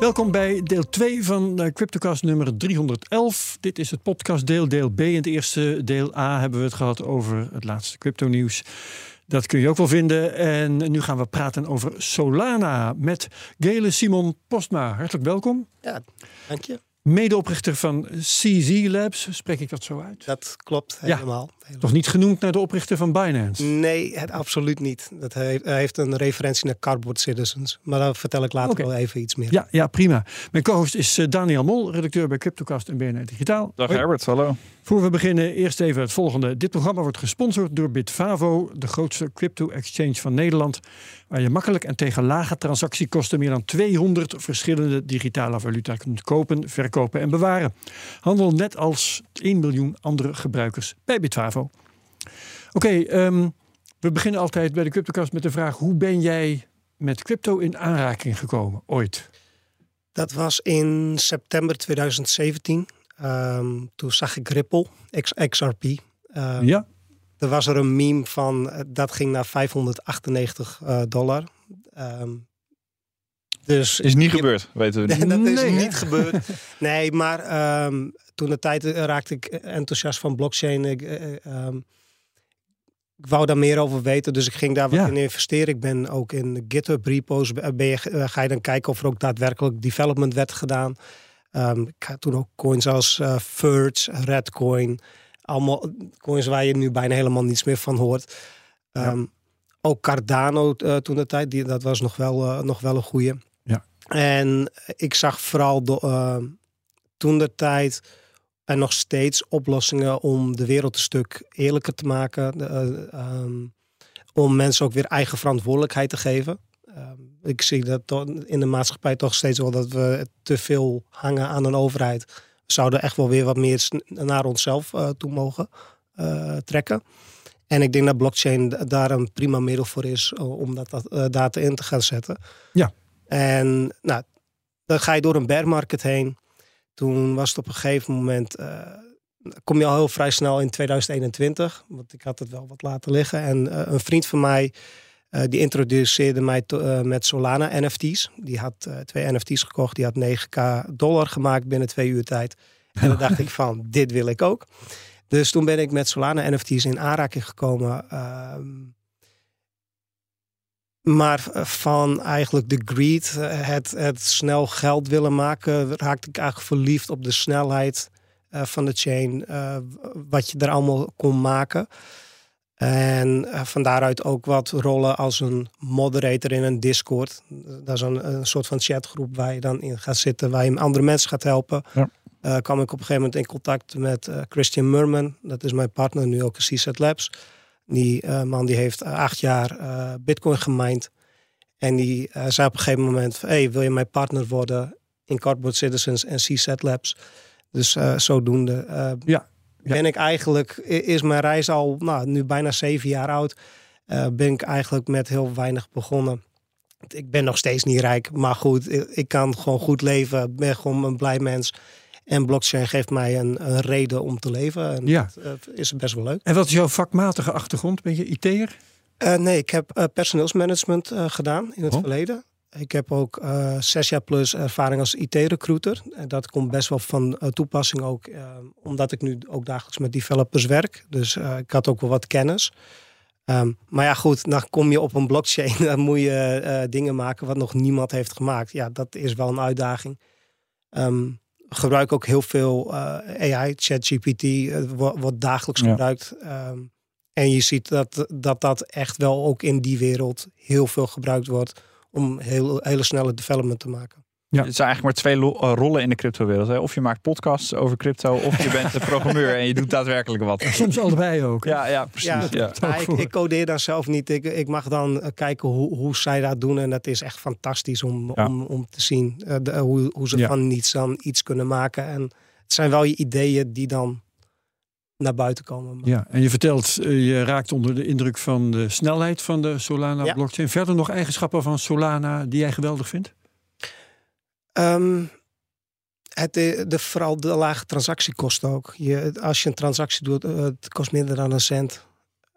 Welkom bij deel 2 van uh, CryptoCast nummer 311. Dit is het podcastdeel, deel B. In het eerste deel A hebben we het gehad over het laatste crypto-nieuws. Dat kun je ook wel vinden. En nu gaan we praten over Solana met Gele Simon Postma. Hartelijk welkom. Ja, dank je. Medeoprichter van CZ Labs, spreek ik dat zo uit? Dat klopt helemaal. Ja, toch niet genoemd naar de oprichter van Binance? Nee, het, absoluut niet. Dat heeft, heeft een referentie naar Cardboard Citizens. Maar daar vertel ik later wel even iets meer. Ja, ja prima. Mijn co-host is eh, Daniel Mol, redacteur bij CryptoCast en BNR Digitaal. Dag Herbert, hallo. Voor we beginnen, eerst even het volgende. Dit programma wordt gesponsord door Bitfavo, de grootste crypto-exchange van Nederland. Waar je makkelijk en tegen lage transactiekosten meer dan 200 verschillende digitale valuta kunt kopen, verkopen en bewaren. Handel net als 1 miljoen andere gebruikers bij Bitfavo. Oké, ehm, we beginnen altijd bij de CryptoCast met de vraag: hoe ben jij met crypto in aanraking gekomen ooit? Dat was in september 2017. Ehm, toen zag ik Ripple, XRP. Um, ja. Er was er een meme van, eh, dat ging naar 598 uh, dollar. Um, dus is niet gebeurd, weten we niet. dat is nee, niet gebeurd. Nee, maar toen de tijd raakte ik enthousiast van blockchain. Ik, uh, ik wou daar meer over weten, dus ik ging daar wat in investeren. Ik ben ook in GitHub repo's. Ben je, ga je dan kijken of er ook daadwerkelijk development werd gedaan. Um, ik had toen ook coins als uh, Verge, Redcoin. Allemaal coins waar je nu bijna helemaal niets meer van hoort. Um, Ook Cardano uh, toen de tijd, die, dat was nog wel, uh, nog wel een goede. Ja. En ik zag vooral de, ehm, toen de tijd en nog steeds oplossingen om de wereld een stuk eerlijker te maken. Um, om mensen ook weer eigen verantwoordelijkheid te geven. Um, ik zie dat in de maatschappij toch steeds wel dat we te veel hangen aan een overheid. Zouden echt wel weer wat meer naar onszelf uh, toe mogen uh, trekken. En ik denk dat blockchain daar een prima middel voor is om dat, dat data in te gaan zetten. Ja. En nou, dan ga je door een bear market heen. Toen was het op een gegeven moment. kom je al heel vrij snel in 2021. Want ik had het wel wat laten liggen. En een vriend van mij uh, die introduceerde mij uh, met Solana NFT's. Die had uh, twee NFT's gekocht. Die had 9k dollar gemaakt binnen twee uur tijd. En dan dacht ik van, dit wil ik ook. Dus toen ben ik met Solana NFT's in aanraking gekomen. Uh, maar van eigenlijk de greed, het, het snel geld willen maken, raakte ik eigenlijk verliefd op de snelheid van de chain. wat je er allemaal kon maken. En uh, van daaruit ook wat rollen als een moderator in een Discord. Dat is een, een, soort van chatgroep waar je dan in gaat zitten, waar je andere mensen gaat helpen. Ja. Uh, kwam ik op een gegeven moment in contact met uh, Christian Murman. Dat is mijn partner nu ook in CSET Labs. Die man die heeft acht jaar bitcoin gemined. En die zei op een gegeven moment, hey, wil je mijn partner worden in Cardboard Citizens en CSET Labs? Dus zodoende. ja, ben ik eigenlijk, is mijn reis al nou, nu bijna zeven jaar oud. Uh, ben ik eigenlijk met heel weinig begonnen. Ik ben nog steeds niet rijk, maar goed, ik kan gewoon goed leven. ben gewoon een blij mens. En blockchain geeft mij een, een reden om te leven. En ja. dat uh, is best wel leuk. En wat is jouw vakmatige achtergrond? Ben je IT'er? Uh, nee, ik heb personeelsmanagement gedaan in het oh. verleden. Ik heb ook uh, zes jaar plus ervaring als IT-recruiter. En dat komt best wel van uh, toepassing ook, uh, omdat ik nu ook dagelijks met developers werk. Dus ik had ook wel wat kennis. Um, maar ja, goed, dan kom je op een blockchain. Dan moet je dingen maken wat nog niemand heeft gemaakt. Ja, dat is wel een uitdaging. Um, gebruik ook heel veel AI, ChatGPT, wordt dagelijks ja. gebruikt. Um, en je ziet dat, dat dat echt wel ook in die wereld heel veel gebruikt wordt om heel, hele snelle development te maken. Ja. Het zijn eigenlijk maar twee eh, rollen in de cryptowereld. Hè? Of je maakt podcasts over crypto, of je bent een programmeur en je doet daadwerkelijk wat. Soms allebei ook. Ja, ja, precies. Ja, ja. ik, ik, codeer dan zelf niet. Ik, ik mag dan eh, kijken hoe, hoe zij dat doen. En dat is echt fantastisch om, om, om te zien uh, de, hoe, hoe ze van niets dan iets kunnen maken. En het zijn wel je ideeën die dan naar buiten komen. Ja, en je vertelt, eh, je raakt onder de indruk van de snelheid van de Solana Ja. blockchain. Verder nog eigenschappen van Solana die jij geweldig vindt? Ehm, het, eh, de, vooral de lage transactiekosten ook. Je, als je een transactie doet, eh, het kost minder dan een cent.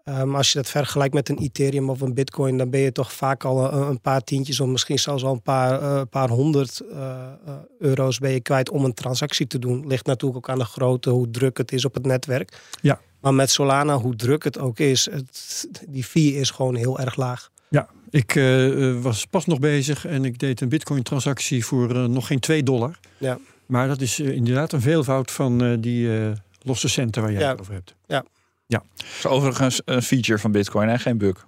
Ehm, als je dat vergelijkt met een Ethereum of een Bitcoin, dan ben je toch vaak al een, een paar tientjes of misschien zelfs al een paar, eh, paar honderd eh, eh, euro's ben je kwijt om een transactie te doen. Ligt natuurlijk ook aan de grootte, hoe druk het is op het netwerk. Ja. Maar met Solana, hoe druk het ook is, het, die fee is gewoon heel erg laag. Ja, ik eh, eh, was pas nog bezig en ik deed een bitcoin-transactie voor eh, nog geen 2 dollar. Ja. Maar dat is eh, inderdaad een veelvoud van eh, die eh, losse centen waar jij Ja. het over hebt. Dat is overigens een feature van Bitcoin en geen bug.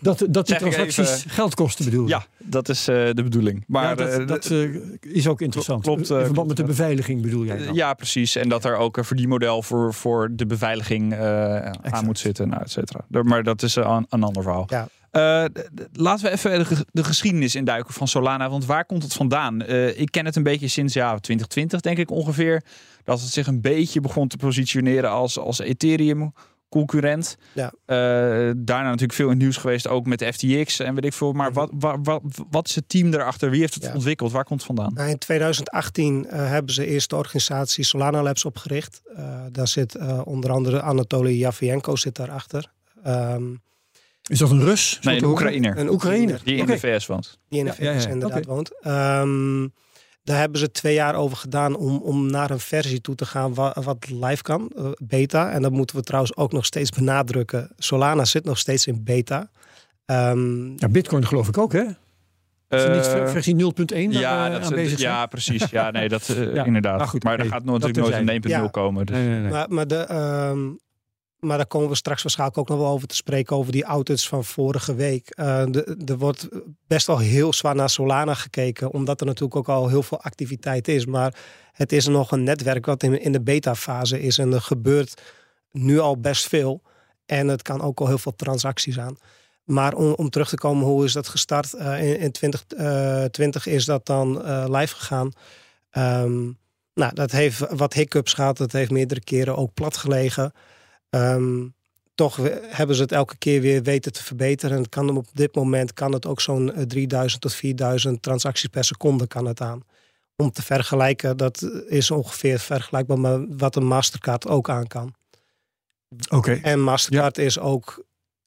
Dat, dat die transacties even- geld kosten bedoel je? Ja, dat is eh, de bedoeling. Maar Ja, dat, eh, dat eh, is ook interessant. klopt, In eh, verband met de beveiliging bedoel jij dan? Ja, precies. En dat er ook een verdienmodel voor, voor de beveiliging eh, aan moet zitten, nou, et cetera. Maar dat is een, een ander verhaal. Ja. D- laten we even de, ge- de geschiedenis induiken van Solana. Want waar komt het vandaan? Eh, ik ken het een beetje sinds ja, 2020, denk ik ongeveer. Dat het zich een beetje begon te positioneren als, als Ethereum concurrent. Ja. Eh, daarna natuurlijk veel in het nieuws geweest, ook met FTX en weet ik veel. Maar wat, wat, wat, wat is het team daarachter? Wie heeft het Ja. ontwikkeld? Waar komt het vandaan? Nou, in 2018 eh, hebben ze eerst de organisatie Solana Labs opgericht. Daar zit onder andere Anatoly Yavienko zit daarachter. Ehm Is dat een Rus? Nee, een? Oekraïner. een Oekraïner. Die in de VS woont. die in de Ja, VS ja, ja, inderdaad woont. Ehm, daar hebben ze twee jaar over gedaan om, om naar een versie toe te gaan wa- wat live kan, eh, beta. En dat moeten we trouwens ook nog steeds benadrukken. Solana zit nog steeds in beta. Ehm, Ja, Bitcoin geloof ik ook, hè? Is er niet Eh, versie 0.1 waar ja, aan bezig zijn? ja, precies. Ja, nee, dat eh, Ja, inderdaad. maar goed, maar er gaat natuurlijk nooit een terzijde. 1.0 Ja. komen. Dus. Nee, nee, nee. Maar, maar, de, ehm, maar daar komen we straks waarschijnlijk ook nog wel over te spreken. Over die outages van vorige week. Eh, er wordt best wel heel zwaar naar Solana gekeken. Omdat er natuurlijk ook al heel veel activiteit is. Maar het is nog een netwerk wat in, de beta-fase is. En er gebeurt nu al best veel. En het kan ook al heel veel transacties aan. Maar om, om terug te komen, hoe is dat gestart? Eh, in in 2020 is dat dan eh, live gegaan. Ehm, nou, dat heeft wat hiccups gehad. Dat heeft meerdere keren ook plat gelegen. Ehm, toch hebben ze het elke keer weer weten te verbeteren. En kan op dit moment kan het ook zo'n eh, 3000 tot 4000 transacties per seconde kan het aan. Om te vergelijken, dat is ongeveer vergelijkbaar met wat een Mastercard ook aan kan. Oké. En Mastercard is ook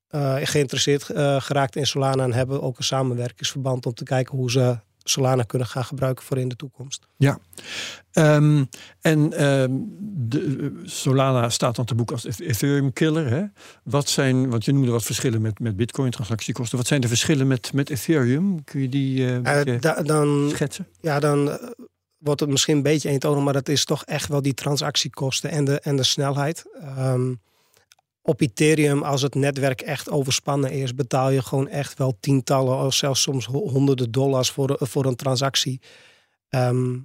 eh, geïnteresseerd eh, geraakt in Solana en hebben ook een samenwerkingsverband om te kijken hoe ze Solana kunnen gaan gebruiken voor in de toekomst. Ehm, en ehm, de, Solana staat dan te boek als Ethereum killer. Hè? Wat zijn, want je noemde wat verschillen met, met Bitcoin transactiekosten. Wat zijn de verschillen met, met Ethereum? Kun je die da- dan schetsen? ja, dan eh, wordt het misschien een beetje eentonig, maar dat is toch echt wel die transactiekosten en de, en de snelheid. Ehm, op Ethereum, als het netwerk echt overspannen is, betaal je gewoon echt wel tientallen of zelfs soms ho- honderden dollars voor, voor een transactie. Ehm,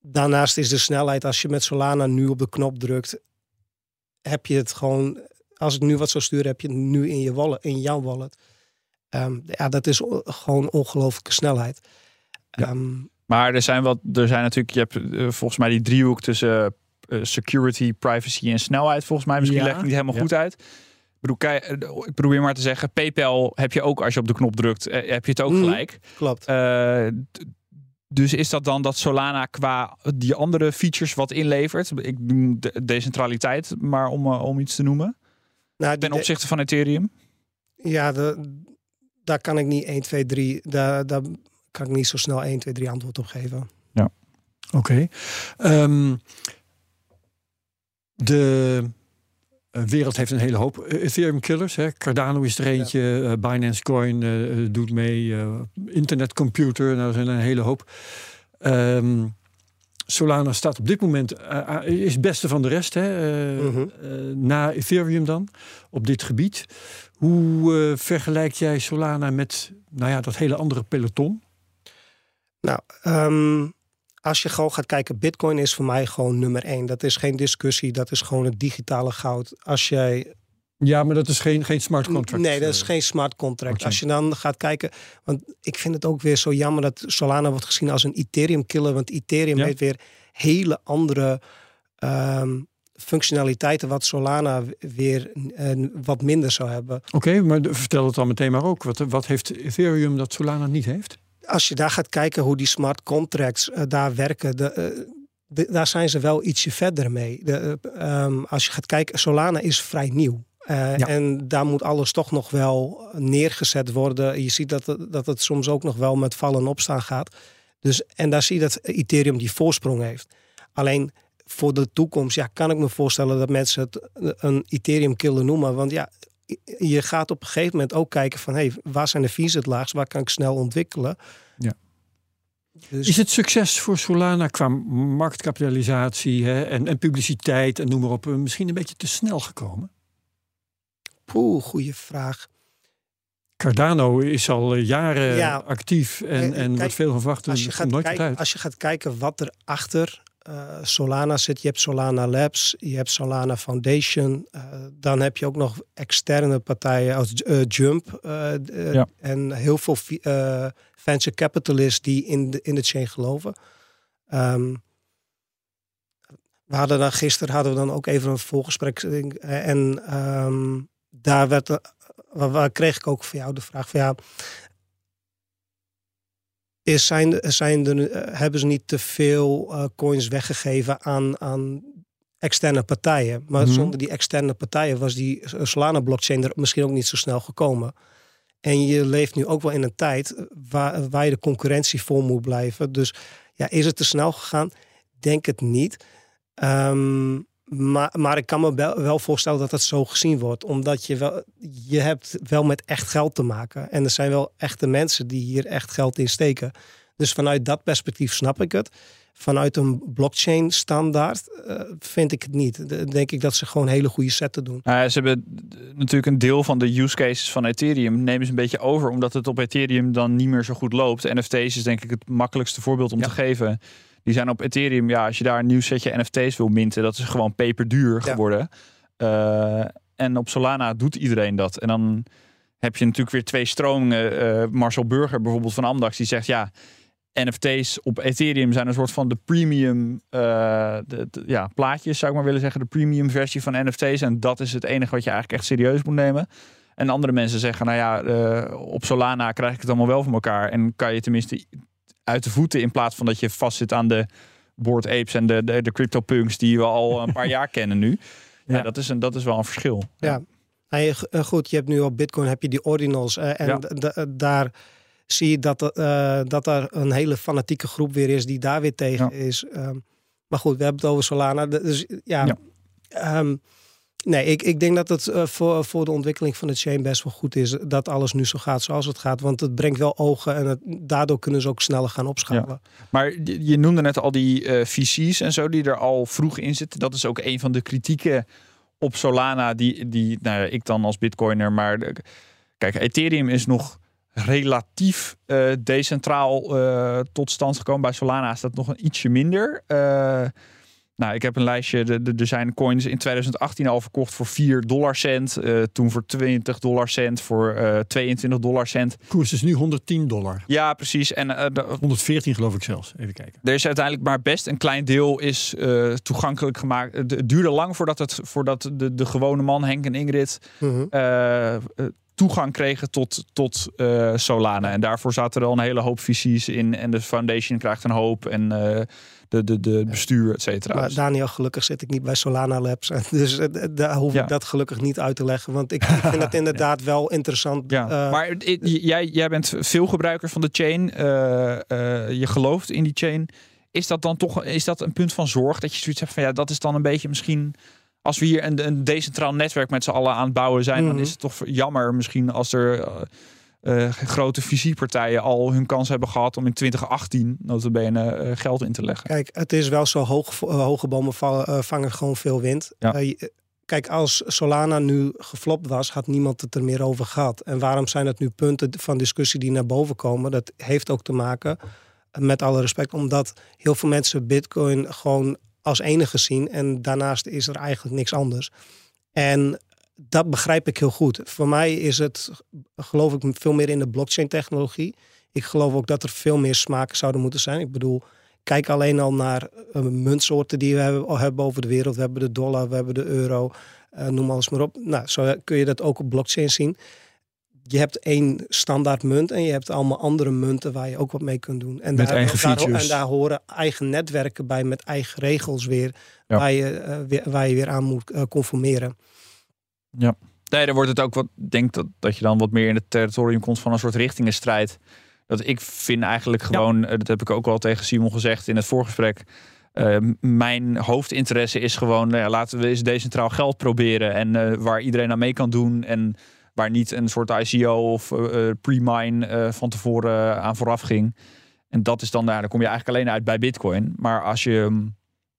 daarnaast is de snelheid, als je met Solana nu op de knop drukt, heb je het gewoon, als ik nu wat zou sturen, heb je het nu in je wallet, in jouw wallet. Ehm, ja, dat is gewoon ongelooflijke snelheid. Ja. Ehm, Maar er zijn, wat, er zijn natuurlijk, je hebt eh, volgens mij die driehoek tussen eh, security, privacy en snelheid. Volgens mij, misschien Ja, leg ik niet helemaal ja. goed uit. Ik, bedoel, eh, ik probeer maar te zeggen, PayPal heb je ook als je op de knop drukt, eh, heb je het ook Mhm. gelijk. klopt. Eh, dus is dat dan dat Solana qua die andere features wat inlevert? Ik noem de decentraliteit, maar om, eh, om iets te noemen. Nou, Ten opzichte van Ethereum. Ja, de, daar kan ik niet 1, 2, 3. Daar, daar kan ik niet zo snel 1, 2, 3 antwoord op geven. Oké. Ehm, de eh, wereld heeft een hele hoop eh, Ethereum killers. Hè. Cardano is er eentje. eh, Binance Coin doet mee. Internet Computer. Nou, er zijn een hele hoop. Ehm, Solana staat op dit moment, is het beste van de rest, hè? Mhm. na Ethereum dan, op dit gebied. Hoe vergelijk jij Solana met nou ja, dat hele andere peloton? Nou, ehm, als je gewoon gaat kijken, Bitcoin is voor mij gewoon nummer 1. Dat is geen discussie, dat is gewoon het digitale goud. Als jij Ja, maar dat is geen, geen smart contract. Nee, dat is eh. geen smart contract. Als je dan gaat kijken, want ik vind het ook weer zo jammer dat Solana wordt gezien als een Ethereum killer, want Ethereum Ja. heeft weer hele andere ehm, functionaliteiten wat Solana weer uh, wat minder zou hebben. Oké, maar vertel het dan meteen maar ook. Wat, wat heeft Ethereum dat Solana niet heeft? Als je daar gaat kijken hoe die smart contracts uh, daar werken, de, de, daar zijn ze wel ietsje verder mee. De, um, als je gaat kijken, Solana is vrij nieuw. Uh, ja. En daar moet alles toch nog wel neergezet worden. Je ziet dat het, dat het soms ook nog wel met vallen en opstaan gaat. Dus, en daar zie je dat Ethereum die voorsprong heeft. Alleen voor de toekomst ja, kan ik me voorstellen dat mensen het een Ethereum killer noemen. Want ja, je gaat op een gegeven moment ook kijken van... Hey, waar zijn de fees het laagst? Waar kan ik snel ontwikkelen? Ja. Dus... Is het succes voor Solana qua marktkapitalisatie hè, en, en publiciteit en noem maar op... misschien een beetje te snel gekomen? Poeh, goede vraag. Cardano is al jaren actief en, en wordt veel verwacht. Als je, gaat nooit kijken, als je gaat kijken wat er achter uh, Solana zit, je hebt Solana Labs, je hebt Solana Foundation, uh, dan heb je ook nog externe partijen als uh, Jump ja. en heel veel venture capitalists die in de, in de chain geloven. Um, we hadden dan gisteren hadden we dan ook even een voorgesprek en um, daar werd waar, waar, kreeg ik ook van jou de vraag van ja, is zijn, zijn er, eh, hebben ze niet te veel uh, coins weggegeven aan, aan externe partijen. Maar mm -hmm. zonder die externe partijen was die Solana blockchain er misschien ook niet zo snel gekomen. En je leeft nu ook wel in een tijd waar, waar je de concurrentie voor moet blijven. Dus ja, is het te snel gegaan? Denk het niet. Um, maar, maar ik kan me wel voorstellen dat het zo gezien wordt. Omdat je wel, je hebt wel met echt geld te maken. En er zijn wel echte mensen die hier echt geld in steken. Dus vanuit dat perspectief snap ik het. Vanuit een blockchain standaard uh, vind ik het niet. Dan denk ik dat ze gewoon hele goede setten doen. Nou ze hebben natuurlijk een deel van de use cases van Ethereum nemen ze een beetje over. Omdat het op Ethereum dan niet meer zo goed loopt. NFT's is denk ik het makkelijkste voorbeeld om ja. te geven. Die zijn op Ethereum, ja, als je daar een nieuw setje NFT's wil minten, dat is gewoon peperduur geworden. Ja. Uh, en op Solana doet iedereen dat. En dan heb je natuurlijk weer twee stromingen. Uh, Marcel Burger bijvoorbeeld van Amdax, die zegt ja, NFT's op Ethereum zijn een soort van de premium uh, de, de, ja, plaatjes, zou ik maar willen zeggen. De premium versie van NFT's. En dat is het enige wat je eigenlijk echt serieus moet nemen. En andere mensen zeggen, nou ja, uh, op Solana krijg ik het allemaal wel voor elkaar. En kan je tenminste uit de voeten in plaats van dat je vastzit aan de board apes en de, de, de CryptoPunks die we al een paar jaar kennen nu. Ja, ja, dat, is een, dat is wel een verschil. Ja. ja. goed, je hebt nu op Bitcoin heb je die ordinals uh, en ja. daar zie je dat, uh, dat er een hele fanatieke groep weer is die daar weer tegen is. Um, maar goed, we hebben het over Solana. Dus ja, um, Nee, ik, ik denk dat het uh, voor, voor de ontwikkeling van de chain best wel goed is dat alles nu zo gaat zoals het gaat. Want het brengt wel ogen en het, daardoor kunnen ze ook sneller gaan opschalen. Maar je noemde net al die uh, VC's en zo die er al vroeg in zitten. Dat is ook een van de kritieken op Solana die, die nou ja, ik dan als bitcoiner. Maar kijk, Ethereum is nog relatief uh, decentraal tot stand gekomen. Bij Solana is dat nog een ietsje minder. Nou, ik heb een lijstje. Er zijn coins in 2018 al verkocht voor 4 dollar cent. Uh, toen voor 20 dollar cent, voor uh, 22 dollar cent. Koers is nu 110 dollar. Ja, precies. En, uh, de, 114 geloof ik zelfs. Even kijken. Er is uiteindelijk maar best een klein deel is uh, toegankelijk gemaakt. Het duurde lang voordat, het, voordat de, de gewone man, Henk en Ingrid... -hmm. toegang kregen tot, tot Solana. En daarvoor zaten er al een hele hoop visies in. En de foundation krijgt een hoop. En de, de, de bestuur, et cetera. Maar Daniel, gelukkig zit ik niet bij Solana Labs. Dus uh, daar hoef ik dat gelukkig niet uit te leggen. Want ik, vind dat inderdaad wel interessant. Ja. Uh, maar jij, jij bent veel gebruiker van de chain. Uh, je gelooft in die chain. Is dat dan toch is dat een punt van zorg? Dat je zoiets hebt van ja, dat is dan een beetje misschien als we hier een, een decentraal netwerk met z'n allen aan het bouwen zijn, mm -hmm. dan is het toch jammer misschien als er uh, grote visiepartijen al hun kans hebben gehad om in 2018 notabene uh, geld in te leggen. Kijk, het is wel zo hoog, uh, hoge bomen vallen, vangen gewoon veel wind. Ja. kijk, als Solana nu geflopt was, had niemand het er meer over gehad. En waarom zijn het nu punten van discussie die naar boven komen? Dat heeft ook te maken, met alle respect, omdat heel veel mensen Bitcoin gewoon als enige zien. En daarnaast is er eigenlijk niks anders. En dat begrijp ik heel goed. Voor mij is het, geloof ik, veel meer in de blockchain technologie. Ik geloof ook dat er veel meer smaken zouden moeten zijn. Ik bedoel, kijk alleen al naar uh, muntsoorten die we hebben, hebben, over de wereld. We hebben de dollar, we hebben de euro, uh, noem alles maar op. Nou, zo kun je dat ook op blockchain zien. Je hebt één standaard munt en je hebt allemaal andere munten waar je ook wat mee kunt doen. En, met daar, eigen features. en daar horen eigen netwerken bij met eigen regels weer, Ja. waar, je, uh, weer waar je weer aan moet conformeren. Ja. Nee, dan wordt het ook wat. Denk dat, dat je dan wat meer in het territorium komt van een soort richtingenstrijd. Dat ik vind eigenlijk gewoon, ja. dat heb ik ook al tegen Simon gezegd in het voorgesprek. Uh, mijn hoofdinteresse is gewoon, nou ja, laten we eens decentraal geld proberen. En uh, waar iedereen aan mee kan doen. En waar niet een soort ICO of uh, pre-mine van tevoren aan vooraf ging. En dat is dan, nou, dan kom je eigenlijk alleen uit bij Bitcoin. Maar als je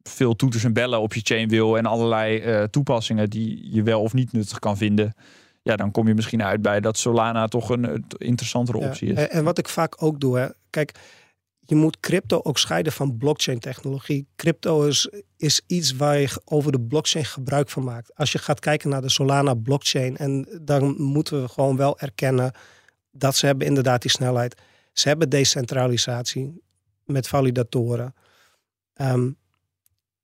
veel toeters en bellen op je chain wil en allerlei uh, toepassingen die je wel of niet nuttig kan vinden. Ja, dan kom je misschien uit bij dat Solana toch een, interessantere optie ja, is. En wat ik vaak ook doe, hè, kijk, je moet crypto ook scheiden van blockchain technologie. Crypto is, is iets waar je over de blockchain gebruik van maakt. Als je gaat kijken naar de Solana blockchain, en dan moeten we gewoon wel erkennen dat ze hebben inderdaad die snelheid. Ze hebben decentralisatie met validatoren. Um,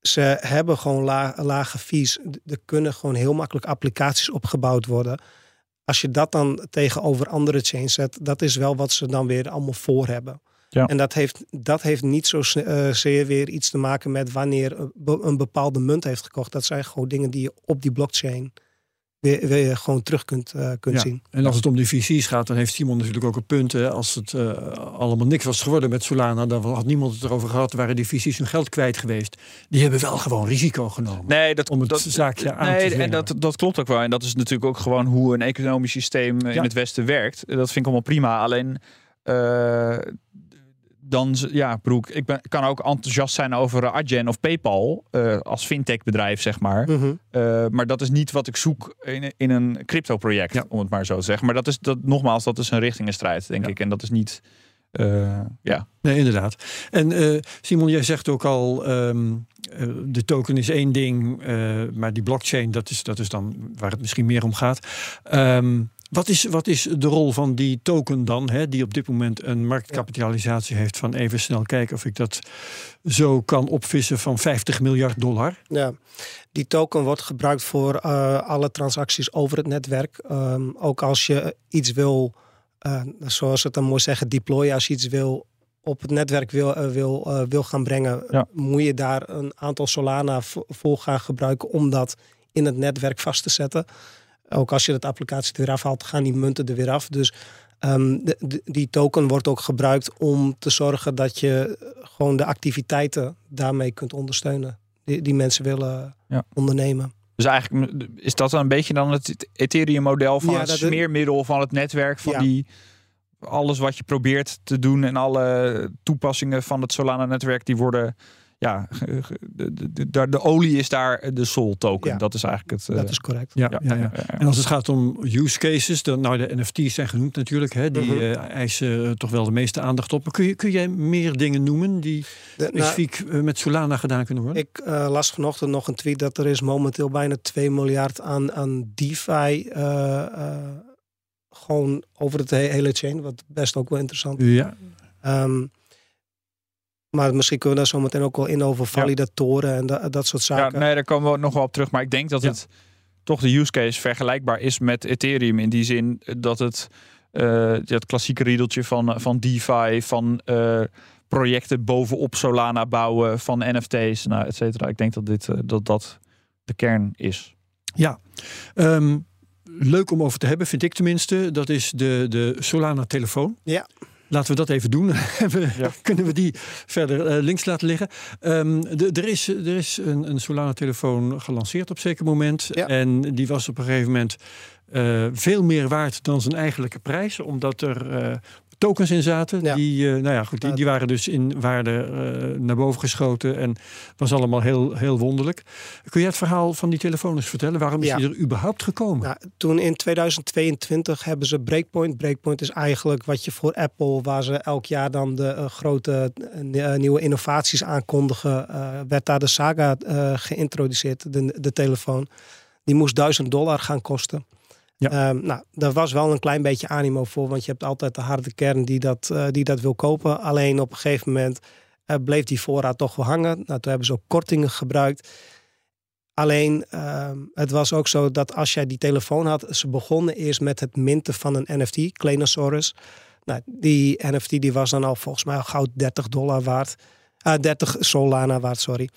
ze hebben gewoon la, lage fees. Er kunnen gewoon heel makkelijk applicaties opgebouwd worden. Als je dat dan tegenover andere chains zet, dat is wel wat ze dan weer allemaal voor hebben. Ja. En dat heeft, dat heeft niet zozeer uh, weer iets te maken met wanneer een bepaalde munt heeft gekocht. Dat zijn gewoon dingen die je op die blockchain weer, weer gewoon terug kunt, uh, kunt ja. zien. En als het om die VC's gaat, dan heeft Simon natuurlijk ook een punt. Hè. Als het uh, allemaal niks was geworden met Solana, dan had niemand het erover gehad. Waren die VC's hun geld kwijt geweest. Die hebben wel gewoon risico genomen. Nee, dat, om het dat, zaakje aan nee, te zwingen. En dat, dat klopt ook wel. En dat is natuurlijk ook gewoon hoe een economisch systeem ja. in het Westen werkt. Dat vind ik allemaal prima. Alleen. Uh, dan, ja, broek, ik ben, kan ook enthousiast zijn over Adyen of PayPal uh, als fintech bedrijf, zeg maar. -hmm. uh, maar dat is niet wat ik zoek in, in een crypto project, ja. om het maar zo te zeggen. Maar dat is, dat, nogmaals, dat is een richtingenstrijd, denk ja. ik. En dat is niet, ja. Nee, inderdaad. En Simon, jij zegt ook al, um, de token is één ding, maar die blockchain, dat is, dat is dan waar het misschien meer om gaat. Um, wat is, wat is de rol van die token dan, hè, die op dit moment een marktkapitalisatie heeft van even snel kijken of ik dat zo kan opvissen van 50 miljard dollar? Ja, die token wordt gebruikt voor uh, alle transacties over het netwerk. Um, ook als je iets wil, uh, zoals het dan mooi zeggen, deployen, als je iets wil op het netwerk wil, uh, wil, uh, wil gaan brengen, ja. moet je daar een aantal Solana voor gaan gebruiken om dat in het netwerk vast te zetten. Ook als je dat applicatie er weer afhaalt, gaan die munten er weer af. Dus um, de, de, die token wordt ook gebruikt om te zorgen dat je gewoon de activiteiten daarmee kunt ondersteunen. Die, die mensen willen ja. ondernemen. Dus eigenlijk is dat dan een beetje dan het Ethereum-model van Ja, het smeermiddel van het netwerk van Ja. die alles wat je probeert te doen en alle toepassingen van het Solana-netwerk die worden ja de, de, de, de olie is daar de Sol token. Ja. Dat is eigenlijk het. eh, Dat is correct. Ja, ja, ja. En als het gaat om use cases, dan, nou de NFT's zijn genoemd natuurlijk, hè, die Mhm. eh, eisen eh, toch wel de meeste aandacht op. Maar kun, je, kun jij meer dingen noemen die De- nou, specifiek eh, met Solana gedaan kunnen worden? ik eh, las vanochtend nog een tweet dat er is momenteel bijna 2 miljard aan, aan DeFi. eh, eh, gewoon over het he- hele chain, wat best ook wel interessant is. ja, Ehm, maar misschien kunnen we daar zo meteen ook wel in over validatoren en da- dat soort ja, zaken. nee, daar komen we nog wel op terug. Maar ik denk dat Ja. het toch de use case vergelijkbaar is met Ethereum. In die zin dat het eh het klassieke riedeltje van, van DeFi, van eh, projecten bovenop Solana bouwen, van NFT's, nou, et cetera. Ik denk dat dit, eh, dat, dat de kern is. ja. Ehm, leuk om over te hebben, vind ik tenminste. Dat is de, de Solana-telefoon. Ja. Laten we dat even doen. We- Ja. Kunnen we die verder eh, links laten liggen? Ehm, er is, er is een, een Solana-telefoon gelanceerd op zeker moment. Ja. En die was op een gegeven moment eh, veel meer waard dan zijn eigenlijke prijs. Omdat er eh, tokens in zaten. Ja. Die, eh, nou ja, goed, die, die waren dus in waarde eh, naar boven geschoten. En was allemaal heel, heel wonderlijk. Kun jij het verhaal van die telefoon eens vertellen? Waarom is Ja. die er überhaupt gekomen? Nou, toen in 2022 hebben ze Breakpoint. Breakpoint is eigenlijk wat je voor Apple, waar ze elk jaar dan de eh, grote nieuwe innovaties aankondigen, werd daar de Saga geïntroduceerd, de, de telefoon. Die moest 1000 dollar gaan kosten. Ja. Ehm, nou, daar was wel een klein beetje animo voor, want je hebt altijd de harde kern die dat, eh, die dat wil kopen. Alleen op een gegeven moment eh, bleef die voorraad toch wel hangen. Nou, toen hebben ze ook kortingen gebruikt. Alleen, ehm, het was ook zo dat als jij die telefoon had, ze begonnen eerst met het minten van een NFT, Klenosaurus. Nou, die NFT die was dan al volgens mij al gauw 30 dollar waard. Ah, 30 Solana waard, sorry.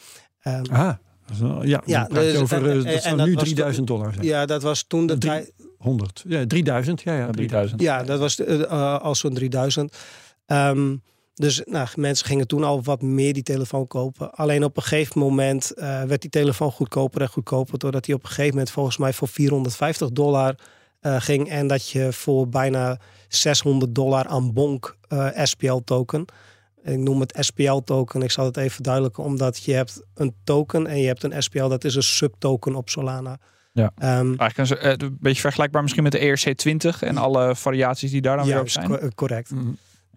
Wel- ja, Ja, dus- over, en- eh, dat zou nu was 3000 dollar zijn. ja, dat was toen de tijd. 100. Ja, 3000. Ja, ja, 3000. Ja, dat was eh, eh, al zo'n 3000. Ehm, dus nou, mensen gingen toen al wat meer die telefoon kopen. Alleen op een gegeven moment eh, werd die telefoon goedkoper en goedkoper. Doordat hij op een gegeven moment volgens mij voor 450 dollar eh, ging. En dat je voor bijna 600 dollar aan bonk eh, SPL token. Ik noem het SPL token. Ik zal het even verduidelijken. Omdat je hebt een token en je hebt een SPL. Dat is een subtoken op Solana. Ja. Ehm, Eigenlijk een, zo- eh, een beetje vergelijkbaar misschien met de ERC20 en alle variaties die daar dan weer op zijn. co- eh, correct. Mhm.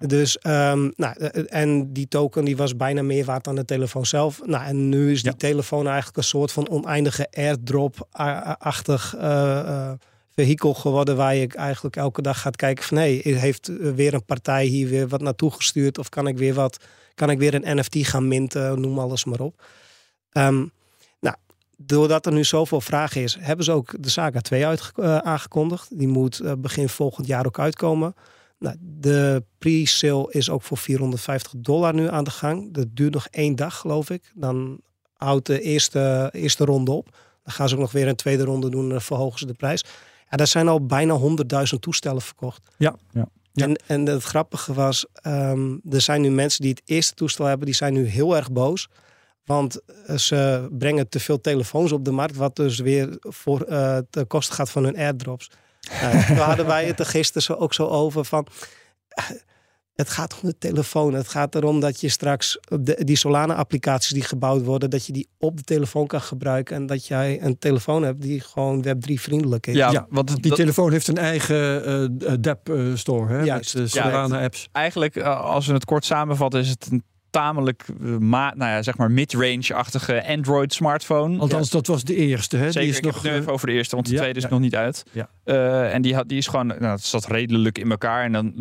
Dus, ehm, nou, eh, en die token die was bijna meer waard dan de telefoon zelf. Nou, en nu is die Ja. telefoon eigenlijk een soort van oneindige airdrop-achtig eh eh, vehikel geworden. Waar je eigenlijk elke dag gaat kijken van... hé, heeft eh, weer een partij hier weer wat naartoe gestuurd? Of kan ik weer wat, kan ik weer een NFT gaan minten? Noem alles maar op. Ehm, doordat er nu zoveel vraag is, hebben ze ook de Saga 2 uitge- eh, aangekondigd. Die moet eh, begin volgend jaar ook uitkomen. Nou, de pre-sale is ook voor 450 dollar nu aan de gang. Dat duurt nog één dag, geloof ik. Dan houdt de eerste, eerste ronde op. Dan gaan ze ook nog weer een tweede ronde doen en dan verhogen ze de prijs. Ja, daar zijn al bijna 100.000 toestellen verkocht. Ja, ja. Ja. En, en het grappige was, ehm, er zijn nu mensen die het eerste toestel hebben, die zijn nu heel erg boos. Want eh, ze brengen te veel telefoons op de markt, wat dus weer voor eh de kosten gaat van hun airdrops. Daar hadden wij het er gisteren ook zo over van. eh, Het gaat om de telefoon. Het gaat erom dat je straks de, die Solana-applicaties die gebouwd worden, dat je die op de telefoon kan gebruiken. En dat jij een telefoon hebt die gewoon Web3-vriendelijk is. Ja, Ja, want Die dat- telefoon heeft een eigen eh DApp-store. hè Juist. Met uh, Ja, Solana-apps. eigenlijk, eh, als we het kort samenvatten, is het een tamelijk eh, ma nou ja, zeg maar mid-range-achtige Android smartphone. Althans, dat was de eerste. Hè? Zeker, die is ik nog, heb het nu eh, even over de eerste, want de ja, tweede is nog niet uit. Ja. Eh, en die, had, die is gewoon, nou, het zat redelijk in elkaar. En dan,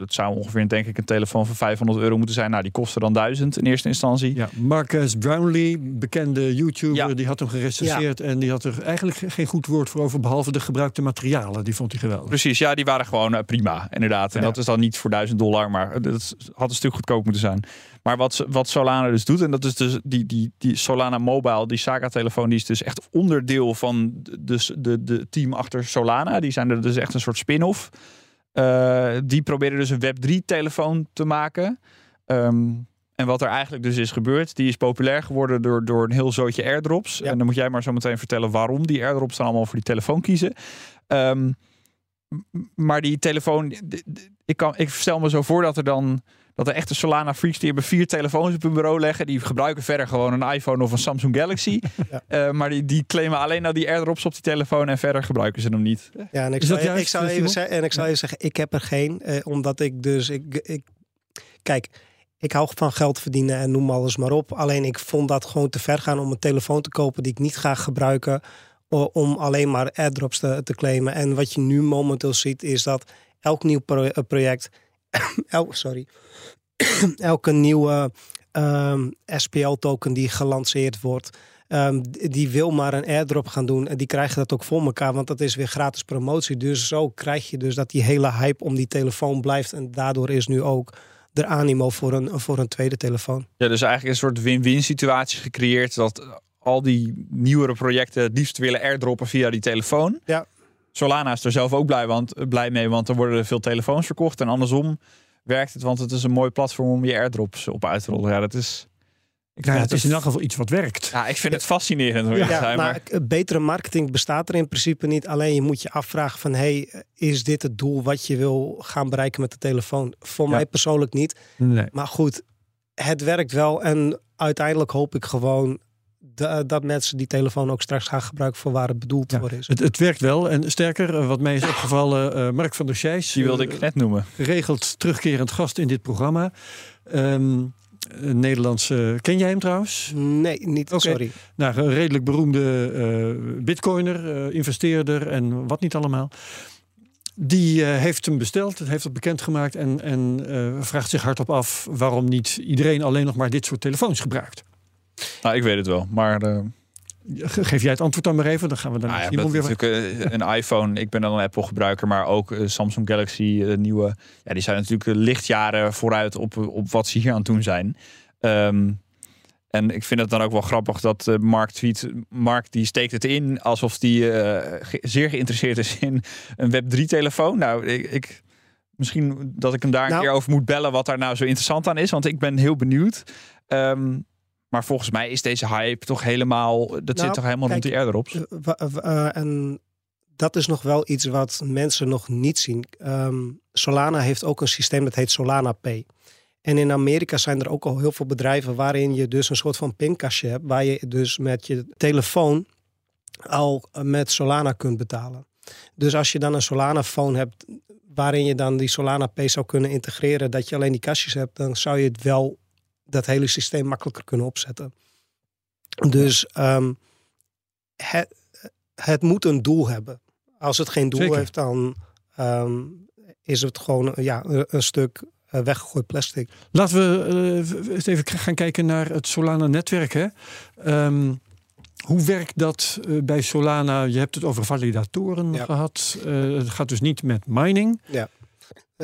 het zou ongeveer, denk ik, een telefoon van 500 euro moeten zijn. Nou, die kostte dan 1000 in eerste instantie. Ja, Marcus Brownlee, bekende YouTuber, Ja. die had hem gerecenseerd. En die had er eigenlijk geen goed woord voor over, behalve de gebruikte materialen. Die vond hij geweldig. Precies, ja, die waren gewoon eh, prima, inderdaad. En Ja. dat is dan niet voor 1000 dollar, maar dat had een stuk goedkoop moeten zijn. Maar wat, wat Solana dus doet, en dat is dus die, die, die Solana Mobile, die Saga-telefoon, die is dus echt onderdeel van de, dus de, de team achter Solana. Die zijn er dus echt een soort spin-off. Eh, die proberen dus een Web3-telefoon te maken. Ehm, en wat er eigenlijk dus is gebeurd, die is populair geworden door, door een heel zootje airdrops. Ja. En dan moet jij maar zo meteen vertellen waarom die airdrops dan allemaal voor die telefoon kiezen. Ehm, maar die telefoon, ik, kan, ik stel me zo voor dat er dan dat er echte Solana freaks die hebben vier telefoons op hun bureau leggen. Die gebruiken verder gewoon een iPhone of een Samsung Galaxy. Ja. Eh, maar die, die claimen alleen nou die airdrops op die telefoon en verder gebruiken ze hem niet. Ja, en ik zou, juist, ik zou eh, even zeggen, en ik zou even zeggen, ik heb er geen, eh, omdat ik dus, ik, ik, kijk, ik hou van geld verdienen en noem alles maar op. Alleen ik vond dat gewoon te ver gaan om een telefoon te kopen die ik niet ga gebruiken, om alleen maar airdrops te, te claimen. En wat je nu momenteel ziet, is dat elk nieuw pro- project, el, sorry, elke nieuwe ehm, SPL-token die gelanceerd wordt, Ehm, die wil maar een airdrop gaan doen. En die krijgen dat ook voor elkaar, want dat is weer gratis promotie. Dus zo krijg je dus dat die hele hype om die telefoon blijft. En daardoor is nu ook er animo voor een, voor een tweede telefoon. Ja, dus eigenlijk een soort win-win situatie gecreëerd. Dat al die nieuwere projecten het liefst willen airdroppen via die telefoon. Ja. Solana is er zelf ook blij, want, blij mee, want er worden er veel telefoons verkocht. En andersom werkt het, want het is een mooi platform om je airdrops op uit te rollen. Ja, dat is... Ik Nou ja, het is in elk geval iets wat werkt. Ja, ik vind het fascinerend. Hoor, ja, Ja, zijn, maar maar... k- betere marketing bestaat er in principe niet. Alleen je moet je afvragen van, hey, is dit het doel wat je wil gaan bereiken met de telefoon? Voor Ja. mij persoonlijk niet. Nee. Maar goed, het werkt wel. En uiteindelijk hoop ik gewoon dat mensen die telefoon ook straks gaan gebruiken voor waar het bedoeld Ja, voor is. Het, het werkt wel. En sterker, eh, wat mij is opgevallen, eh, Mark van der Scheijs. Die wilde eh, ik net noemen. geregeld terugkerend gast in dit programma. Ehm, een Nederlandse. Ken jij hem trouwens? Nee, niet. Sorry. Nou, een redelijk beroemde eh, bitcoiner, eh, investeerder en wat niet allemaal. Die eh, heeft hem besteld, heeft het bekendgemaakt en, en eh, vraagt zich hardop af waarom niet iedereen alleen nog maar dit soort telefoons gebruikt. Nou, ik weet het wel, maar... eh, Ge- Geef jij het antwoord dan maar even, dan gaan we dan Nou ja, weer... natuurlijk, eh, een iPhone. Ik ben dan een Apple gebruiker, maar ook eh, Samsung Galaxy nieuwe. Ja, die zijn natuurlijk lichtjaren vooruit op, op wat ze hier aan het doen zijn. Ehm, en ik vind het dan ook wel grappig dat Mark tweet. Mark die steekt het in alsof die ge- zeer geïnteresseerd is in een Web 3 telefoon. Nou, ik, ik misschien dat ik hem daar een Nou. keer over moet bellen wat daar nou zo interessant aan is, want ik ben heel benieuwd. Ehm, maar volgens mij is deze hype toch helemaal. Dat zit Nou, toch helemaal rond kijk, die airdrops. Eh, wa- eh, en dat is nog wel iets wat mensen nog niet zien. Ehm, Solana heeft ook een systeem dat heet Solana Pay. En in Amerika zijn er ook al heel veel bedrijven waarin je dus een soort van pinkastje hebt, waar je dus met je telefoon al eh, met Solana kunt betalen. Dus als je dan een Solana phone hebt waarin je dan die Solana Pay zou kunnen integreren, dat je alleen die kastjes hebt, dan zou je het wel dat hele systeem makkelijker kunnen opzetten. Dus ehm, het, het moet een doel hebben. Als het geen doel Zeker. heeft, dan ehm, is het gewoon eh, ja, een, stuk eh, weggegooid plastic. Laten we eh, even gaan kijken naar het Solana-netwerk. hè. Ehm, hoe werkt dat bij Solana? Je hebt het over validatoren Ja. gehad. Eh, het gaat dus niet met mining.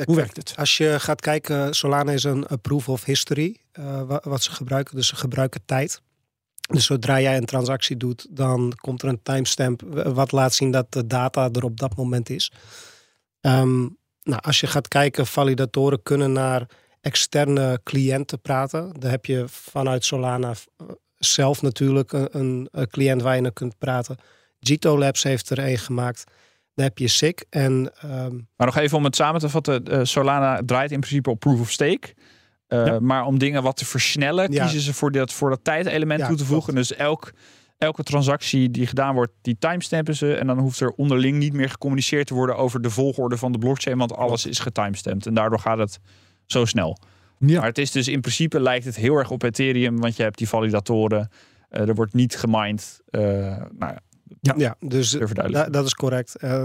Hoe werkt het? Als je gaat kijken, Solana is een, proof of history eh, wa- wat ze gebruiken. Dus ze gebruiken tijd. Dus zodra jij een transactie doet, dan komt er een timestamp wat laat zien dat de data er op dat moment is. Ehm, nou, als je gaat kijken, validatoren kunnen naar externe cliënten praten. Dan heb je vanuit Solana eh, zelf natuurlijk een, een, een cliënt waar je naar kunt praten. Gito Labs heeft er een gemaakt. Dan heb je SIG en ehm, Maar nog even om het samen te vatten. eh, Solana draait in principe op proof of stake. Eh, Ja. Maar om dingen wat te versnellen, Ja. kiezen ze voor dat, voor dat tijdelement Ja, toe te voegen. Dus elk, elke transactie die gedaan wordt, die timestampen ze. En dan hoeft er onderling niet meer gecommuniceerd te worden over de volgorde van de blockchain. Want alles is getimestampt. En daardoor gaat het zo snel. Ja. Maar het is dus in principe lijkt het heel erg op Ethereum. Want je hebt die validatoren. Eh, er wordt niet gemined. Eh, nou ja, Ja, dus da- dat is correct. Eh,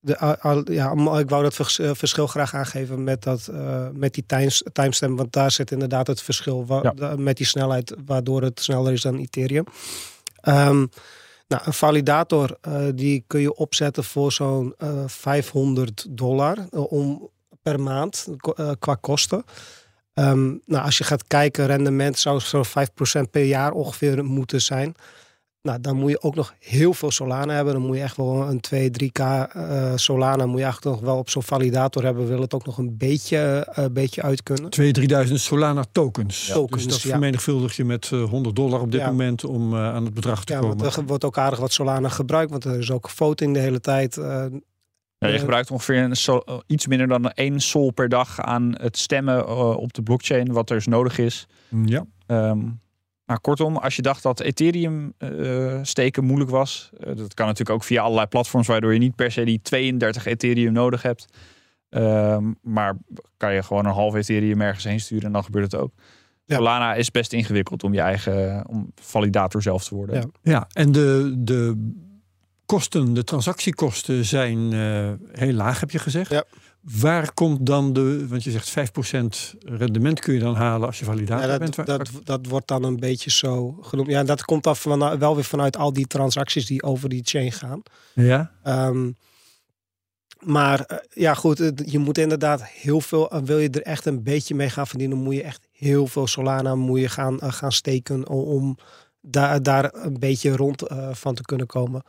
de, al- al- ja, ik wou dat vers- eh, verschil graag aangeven met, dat, eh, met die times, timestamp. Want daar zit inderdaad het verschil wa- Ja. da- met die snelheid, waardoor het sneller is dan Ethereum. Ehm, nou, een validator die kun je opzetten voor zo'n eh 500 dollar om, per maand qua kosten. Ehm, nou, als je gaat kijken, rendement zou zo'n 5% per jaar ongeveer moeten zijn. Nou, dan moet je ook nog heel veel Solana hebben. Dan moet je echt wel een 2, 3k eh, Solana moet je eigenlijk nog wel op zo'n validator hebben. Wil het ook nog een beetje, eh, beetje uit kunnen. 2.000, 3.000 Solana tokens. Tokens, dus dat ja. vermenigvuldig je met eh, 100 dollar op dit Ja. moment om eh, aan het bedrag te Ja, komen. want er wordt ook aardig wat Solana gebruikt. Want er is ook voting de hele tijd. eh, Ja, je Eh, gebruikt ongeveer een sol- eh, iets minder dan één sol per dag aan het stemmen eh, op de blockchain, wat er dus nodig is. Ja. Ehm, maar kortom, als je dacht dat Ethereum eh, steken moeilijk was, eh, dat kan natuurlijk ook via allerlei platforms, waardoor je niet per se die 32 Ethereum nodig hebt. Ehm, maar kan je gewoon een half Ethereum ergens heen sturen en dan gebeurt het ook. Ja. Solana is best ingewikkeld om je eigen om validator zelf te worden. Ja. Ja, en de, de kosten, de transactiekosten zijn eh, heel laag, heb je gezegd. Ja. Waar komt dan de, want je zegt 5% rendement kun je dan halen als je validator ja, bent. dat, Waar- dat, dat wordt dan een beetje zo genoemd. Ja, dat komt af van, wel weer vanuit al die transacties die over die chain gaan. ja, Ehm, maar eh, ja, goed, je moet inderdaad heel veel. eh, wil je er echt een beetje mee gaan verdienen, moet je echt heel veel Solana moet je gaan, eh, gaan steken om, daar, daar een beetje rond van te kunnen komen.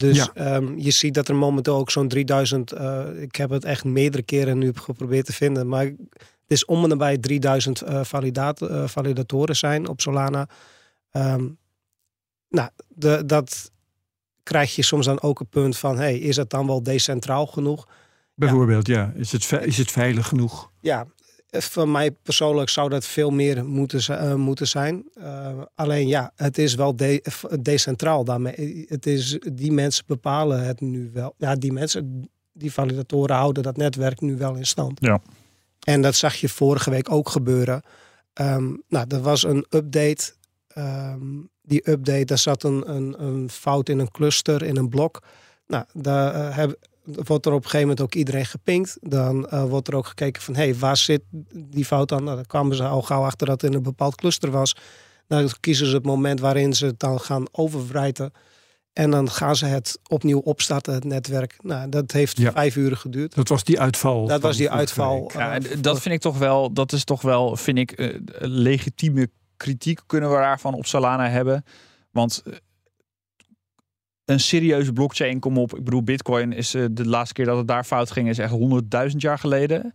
Dus Ja. ehm, je ziet dat er momenteel ook zo'n 3000. eh, ik heb het echt meerdere keren nu geprobeerd te vinden, maar het is om en nabij 3000 eh, eh, validatoren zijn op Solana. Ehm, nou, de, dat krijg je soms dan ook een punt van: hey, is het dan wel decentraal genoeg? bijvoorbeeld, ja. Is, het, is het veilig genoeg? Ja, eh, voor mij persoonlijk zou dat veel meer moeten, eh, moeten zijn. Eh, alleen ja, het is wel de, f- decentraal daarmee. Het is, die mensen bepalen het nu wel. Ja, die mensen, die validatoren houden dat netwerk nu wel in stand. Ja. En dat zag je vorige week ook gebeuren. Ehm, nou, er was een update. Ehm, die update, daar zat een, een, een fout in een cluster, in een blok. Nou, daar, eh, heb, wordt er op een gegeven moment ook iedereen gepinkt. Dan uh, wordt er ook gekeken van, hé, hey, waar zit die fout aan? Nou, dan kwamen ze al gauw achter dat het in een bepaald cluster was. Dan kiezen ze het moment waarin ze het dan gaan overwrijten. En dan gaan ze het opnieuw opstarten, het netwerk. Nou, dat heeft Ja. vijf uur geduurd. Dat was die uitval. Dat was die uitval. Ja, eh, dat vind ik toch wel, dat is toch wel, vind ik, eh, legitieme kritiek kunnen we daarvan op Solana hebben. Want eh, een serieuze blockchain, kom op. Ik bedoel, Bitcoin is eh, de laatste keer dat het daar fout ging, is echt 100.000 jaar geleden.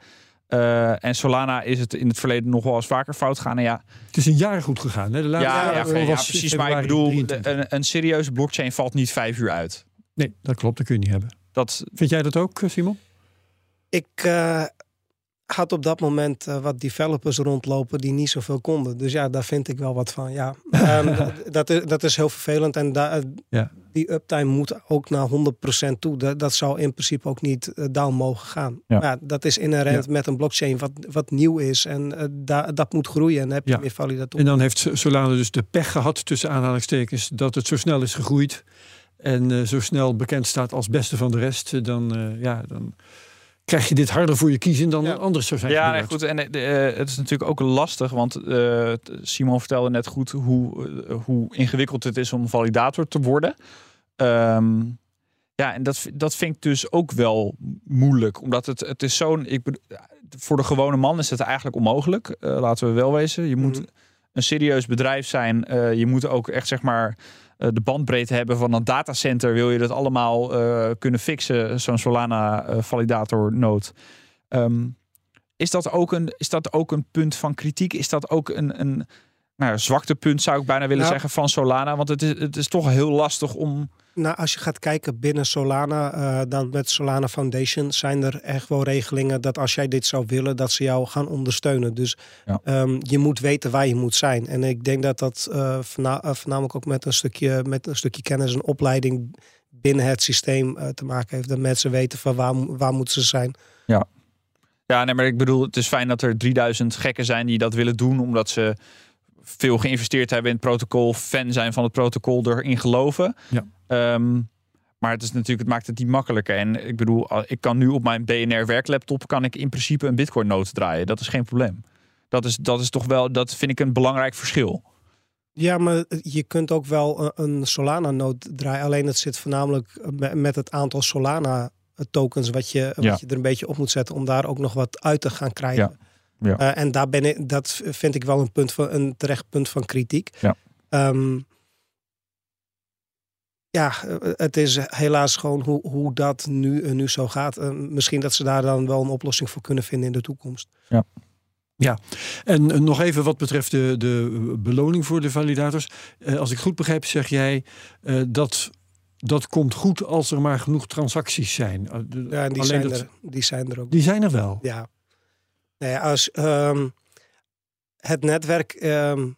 Eh, en Solana is het in het verleden nog wel eens vaker fout gaan. En ja, Het is een jaar goed gegaan. Hè? De laatste ja, ja, jaar oké, ja, was precies. Maar ik bedoel, 23. een, een serieuze blockchain valt niet vijf uur uit. Nee, dat klopt. Dat kun je niet hebben. Dat, Vind jij dat ook, Simon? Ik eh, had op dat moment eh, wat developers rondlopen die niet zoveel konden. Dus ja, daar vind ik wel wat van. Ja, Ehm, dat- dat, is, dat is heel vervelend. En da- Ja. Die uptime moet ook naar 100% toe. Dat, dat zou in principe ook niet eh, down mogen gaan. Ja. Maar dat is inherent met een blockchain wat, wat nieuw is. En eh, da- dat moet groeien. En dan heb je Ja. meer validatoren. En dan heeft Solana dus de pech gehad, tussen aanhalingstekens, dat het zo snel is gegroeid. En eh, zo snel bekend staat als beste van de rest. Dan, eh, ja, dan krijg je dit harder voor je kiezen dan Ja. anders zou zijn. Ja, nee, gebeurd. goed. En het is natuurlijk ook lastig, want eh, Simon vertelde net goed hoe, hoe ingewikkeld het is om validator te worden. Ehm, ja, en dat, dat vind ik dus ook wel moeilijk, omdat het, het is zo'n. Ik bedoel, voor de gewone man is het eigenlijk onmogelijk. eh, laten we wel wezen. Je moet Mhm. een serieus bedrijf zijn. eh, je moet ook echt zeg maar eh, de bandbreedte hebben van een datacenter. Wil je dat allemaal kunnen fixen, zo'n Solana eh, validator node. Ehm, is, dat ook een, is dat ook een punt van kritiek? Is dat ook een, een nou, ja, zwaktepunt, zou ik bijna willen Nou- zeggen, van Solana? Want het is, het is toch heel lastig om. Nou, als je gaat kijken binnen Solana, eh, dan met Solana Foundation zijn er echt wel regelingen dat als jij dit zou willen, dat ze jou gaan ondersteunen. Dus Ja. ehm, je moet weten waar je moet zijn. En ik denk dat dat eh, eh, voornamelijk ook met een stukje, met een stukje kennis en opleiding binnen het systeem te maken heeft. Dat mensen weten van waar, waar moeten ze zijn. Ja, nee, maar ik bedoel, het is fijn dat er 3000 gekken zijn die dat willen doen, omdat ze veel geïnvesteerd hebben in het protocol, fan zijn van het protocol, erin geloven. Ja. Ehm, maar het is natuurlijk, het maakt het niet makkelijker. En ik bedoel, ik kan nu op mijn BNR werklaptop kan ik in principe een Bitcoin node draaien. Dat is geen probleem. Dat is, dat is toch wel, dat vind ik een belangrijk verschil. Ja, maar je kunt ook wel een, een Solana-node draaien. Alleen het zit voornamelijk me- met het aantal Solana-tokens wat je, Ja. wat je er een beetje op moet zetten om daar ook nog wat uit te gaan krijgen. Ja. Ja. Eh, en daar ben ik, dat vind ik wel een, punt van, een terecht punt van kritiek. Ja. Ehm, ja, het is helaas gewoon hoe, hoe dat nu, eh, nu zo gaat. Eh, misschien dat ze daar dan wel een oplossing voor kunnen vinden in de toekomst. En eh, nog even wat betreft de, de beloning voor de validators. Eh, als ik goed begrijp, zeg jij eh, dat dat komt goed als er maar genoeg transacties zijn. Ja, en die, alleen zijn, dat- er, die zijn er ook. Die zijn er wel. Ja. Nee, als, ehm, het netwerk ehm,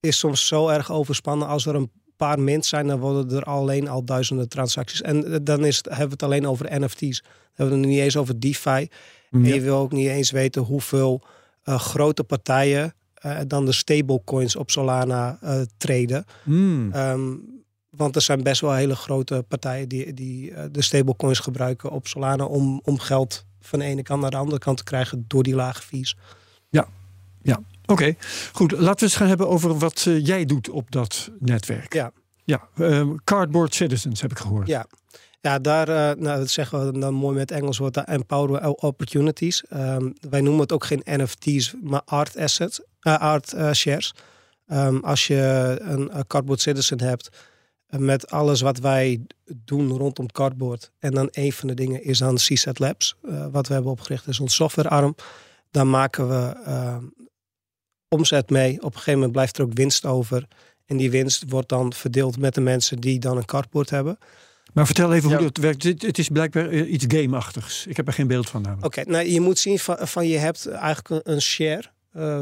is soms zo erg overspannen. Als er een paar mint zijn, dan worden er alleen al duizenden transacties. En eh, dan is het, hebben we het alleen over NFT's. Dan hebben we het niet eens over DeFi. En Ja. je wil ook niet eens weten hoeveel eh, grote partijen eh, dan de stablecoins op Solana treden. Hmm. Ehm, want er zijn best wel hele grote partijen die, die de stablecoins gebruiken op Solana om, om geld van de ene kant naar de andere kant te krijgen door die lage fees. Oké, goed. Laten we eens gaan hebben over wat eh, jij doet op dat netwerk. Ja. Ja, ehm, Cardboard Citizens heb ik gehoord. Ja. Ja, daar, eh, nou, dat zeggen we dan mooi met Engels, wordt daar empower opportunities. Ehm, wij noemen het ook geen NFT's, maar art assets, eh, art shares. Ehm, als je een Cardboard Citizen hebt, met alles wat wij doen rondom Cardboard. En dan een van de dingen is dan CSET Labs, eh, wat we hebben opgericht, is ons softwarearm. Dan maken we ehm, omzet mee. Op een gegeven moment blijft er ook winst over. En die winst wordt dan verdeeld met de mensen die dan een cardboard hebben. Maar vertel even Ja. hoe dat werkt. Het, het is blijkbaar eh, iets gameachtigs. Ik heb er geen beeld van namelijk. Oké, nou je moet zien van, van je hebt eigenlijk een share. Eh,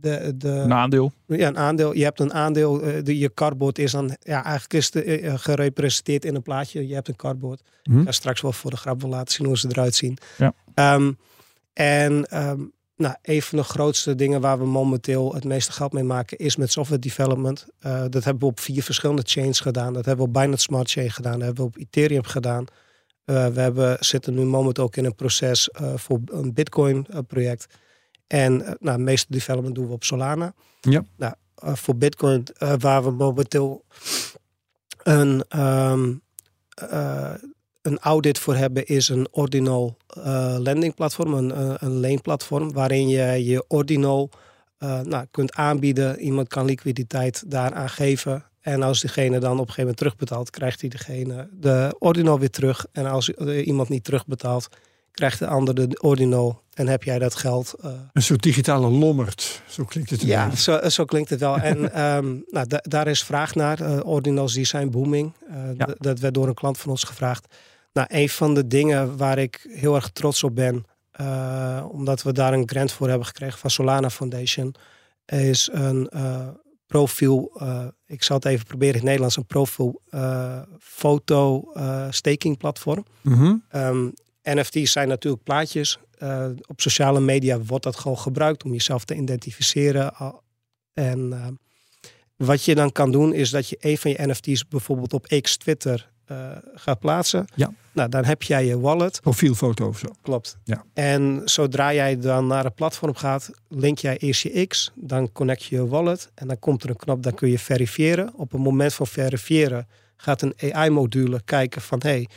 de, de, Een aandeel. ja, een aandeel. Je hebt een aandeel. de, je cardboard is dan ja, eigenlijk is het eh, gerepresenteerd in een plaatje. Je hebt een cardboard. Hm? Ik ga straks wel voor de grap wel laten zien hoe ze eruit zien. Ja. Ehm, en ehm, nou, een van de grootste dingen waar we momenteel het meeste geld mee maken is met software development. Dat hebben we op vier verschillende chains gedaan. Dat hebben we op Binance Smart Chain gedaan. Dat hebben we op Ethereum gedaan. Uh, we hebben, zitten nu momenteel ook in een proces uh, voor een Bitcoin-project. En nou, de meeste development doen we op Solana. Ja. Nou, voor Bitcoin, waar we momenteel een, um, een audit voor hebben, is een Ordinal lending platform, een, een leenplatform, waarin je je Ordinal nou, kunt aanbieden. Iemand kan liquiditeit daaraan geven. En als diegene dan op een gegeven moment terugbetaalt, krijgt hij degene de ordinal weer terug. En als iemand niet terugbetaalt, krijgt de ander de ordinal en heb jij dat geld. Uh... Een soort digitale lommerd, zo klinkt het. Ja, zo, zo, klinkt het wel. en um, nou, daar is vraag naar. Uh, ordinals die zijn booming. Uh, ja. Dat werd door een klant van ons gevraagd. Nou, een van de dingen waar ik heel erg trots op ben, omdat we daar een grant voor hebben gekregen van Solana Foundation, is een profiel, uh, ik zal het even proberen in het Nederlands, een profiel uh, foto uh, staking platform. Mm -hmm. um, NFT's zijn natuurlijk plaatjes. op sociale media wordt dat gewoon gebruikt om jezelf te identificeren. En wat je dan kan doen is dat je een van je NFT's bijvoorbeeld op X, Twitter uh, gaat plaatsen. Ja. Nou, dan heb jij je wallet. Profielfoto of zo. Klopt. Ja. En zodra jij dan naar een platform gaat, link jij eerst je X, dan connect je je wallet en dan komt er een knop, dan kun je verifiëren. Op het moment van verifiëren gaat een AI-module kijken van hey,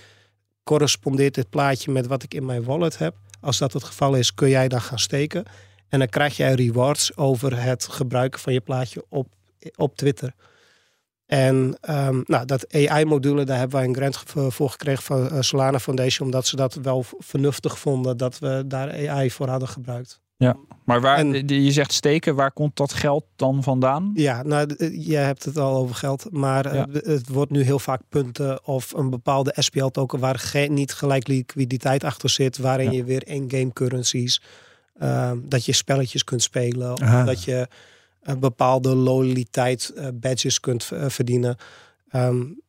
correspondeert dit plaatje met wat ik in mijn wallet heb? Als dat het geval is, kun jij dan gaan steken. En dan krijg jij rewards over het gebruiken van je plaatje op, op Twitter. En um, nou, dat AI-module, daar hebben wij een grant voor gekregen van uh, Solana Foundation, omdat ze dat wel vernuftig vonden dat we daar AI voor hadden gebruikt. Ja, maar waar, en, je zegt steken, waar komt dat geld dan vandaan? Ja, nou, je hebt het al over geld, maar ja. het wordt nu heel vaak punten of een bepaalde SPL-token waar geen, niet gelijk liquiditeit achter zit, waarin ja. je weer in-game currencies, uh, dat je spelletjes kunt spelen, of dat je een bepaalde loyaliteit uh, badges kunt uh, verdienen. Um,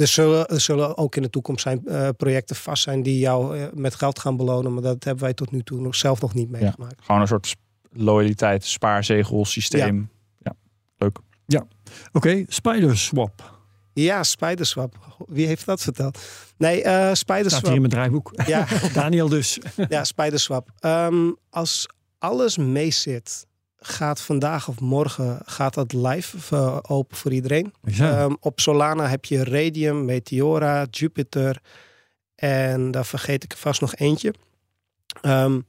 er, zullen, er zullen ook in de toekomst zijn uh, projecten vast zijn die jou met geld gaan belonen. Maar dat hebben wij tot nu toe nog zelf nog niet meegemaakt. Ja, gewoon een soort loyaliteit, spaarzegel systeem. Ja, ja leuk. Ja, oké. Okay. Spiderswap. Ja, Spiderswap. Wie heeft dat verteld? Nee, uh, Spiderswap. Staat hier in mijn draaiboek. Ja. Daniel dus. ja, Spiderswap. Um, als alles meezit gaat vandaag of morgen gaat dat live uh, open voor iedereen. Ja. Um, op Solana heb je Radium, Meteora, Jupiter en daar vergeet ik vast nog eentje. Um,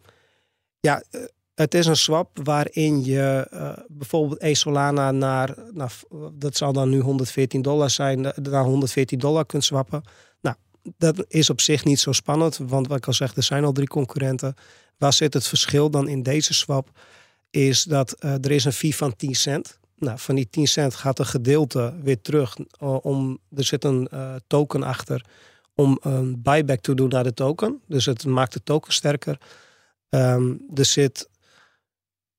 ja, het is een swap waarin je uh, bijvoorbeeld één Solana naar, naar, dat zal dan nu 114 dollar zijn, naar 114 dollar kunt swappen. Nou, dat is op zich niet zo spannend, want wat ik al zeg, er zijn al drie concurrenten. Waar zit het verschil dan in deze swap? Is dat uh, er is een fee van 10 cent. Nou, van die 10 cent gaat een gedeelte weer terug. Uh, om, er zit een uh, token achter om een buyback te doen naar de token. Dus het maakt de token sterker. Um, er zit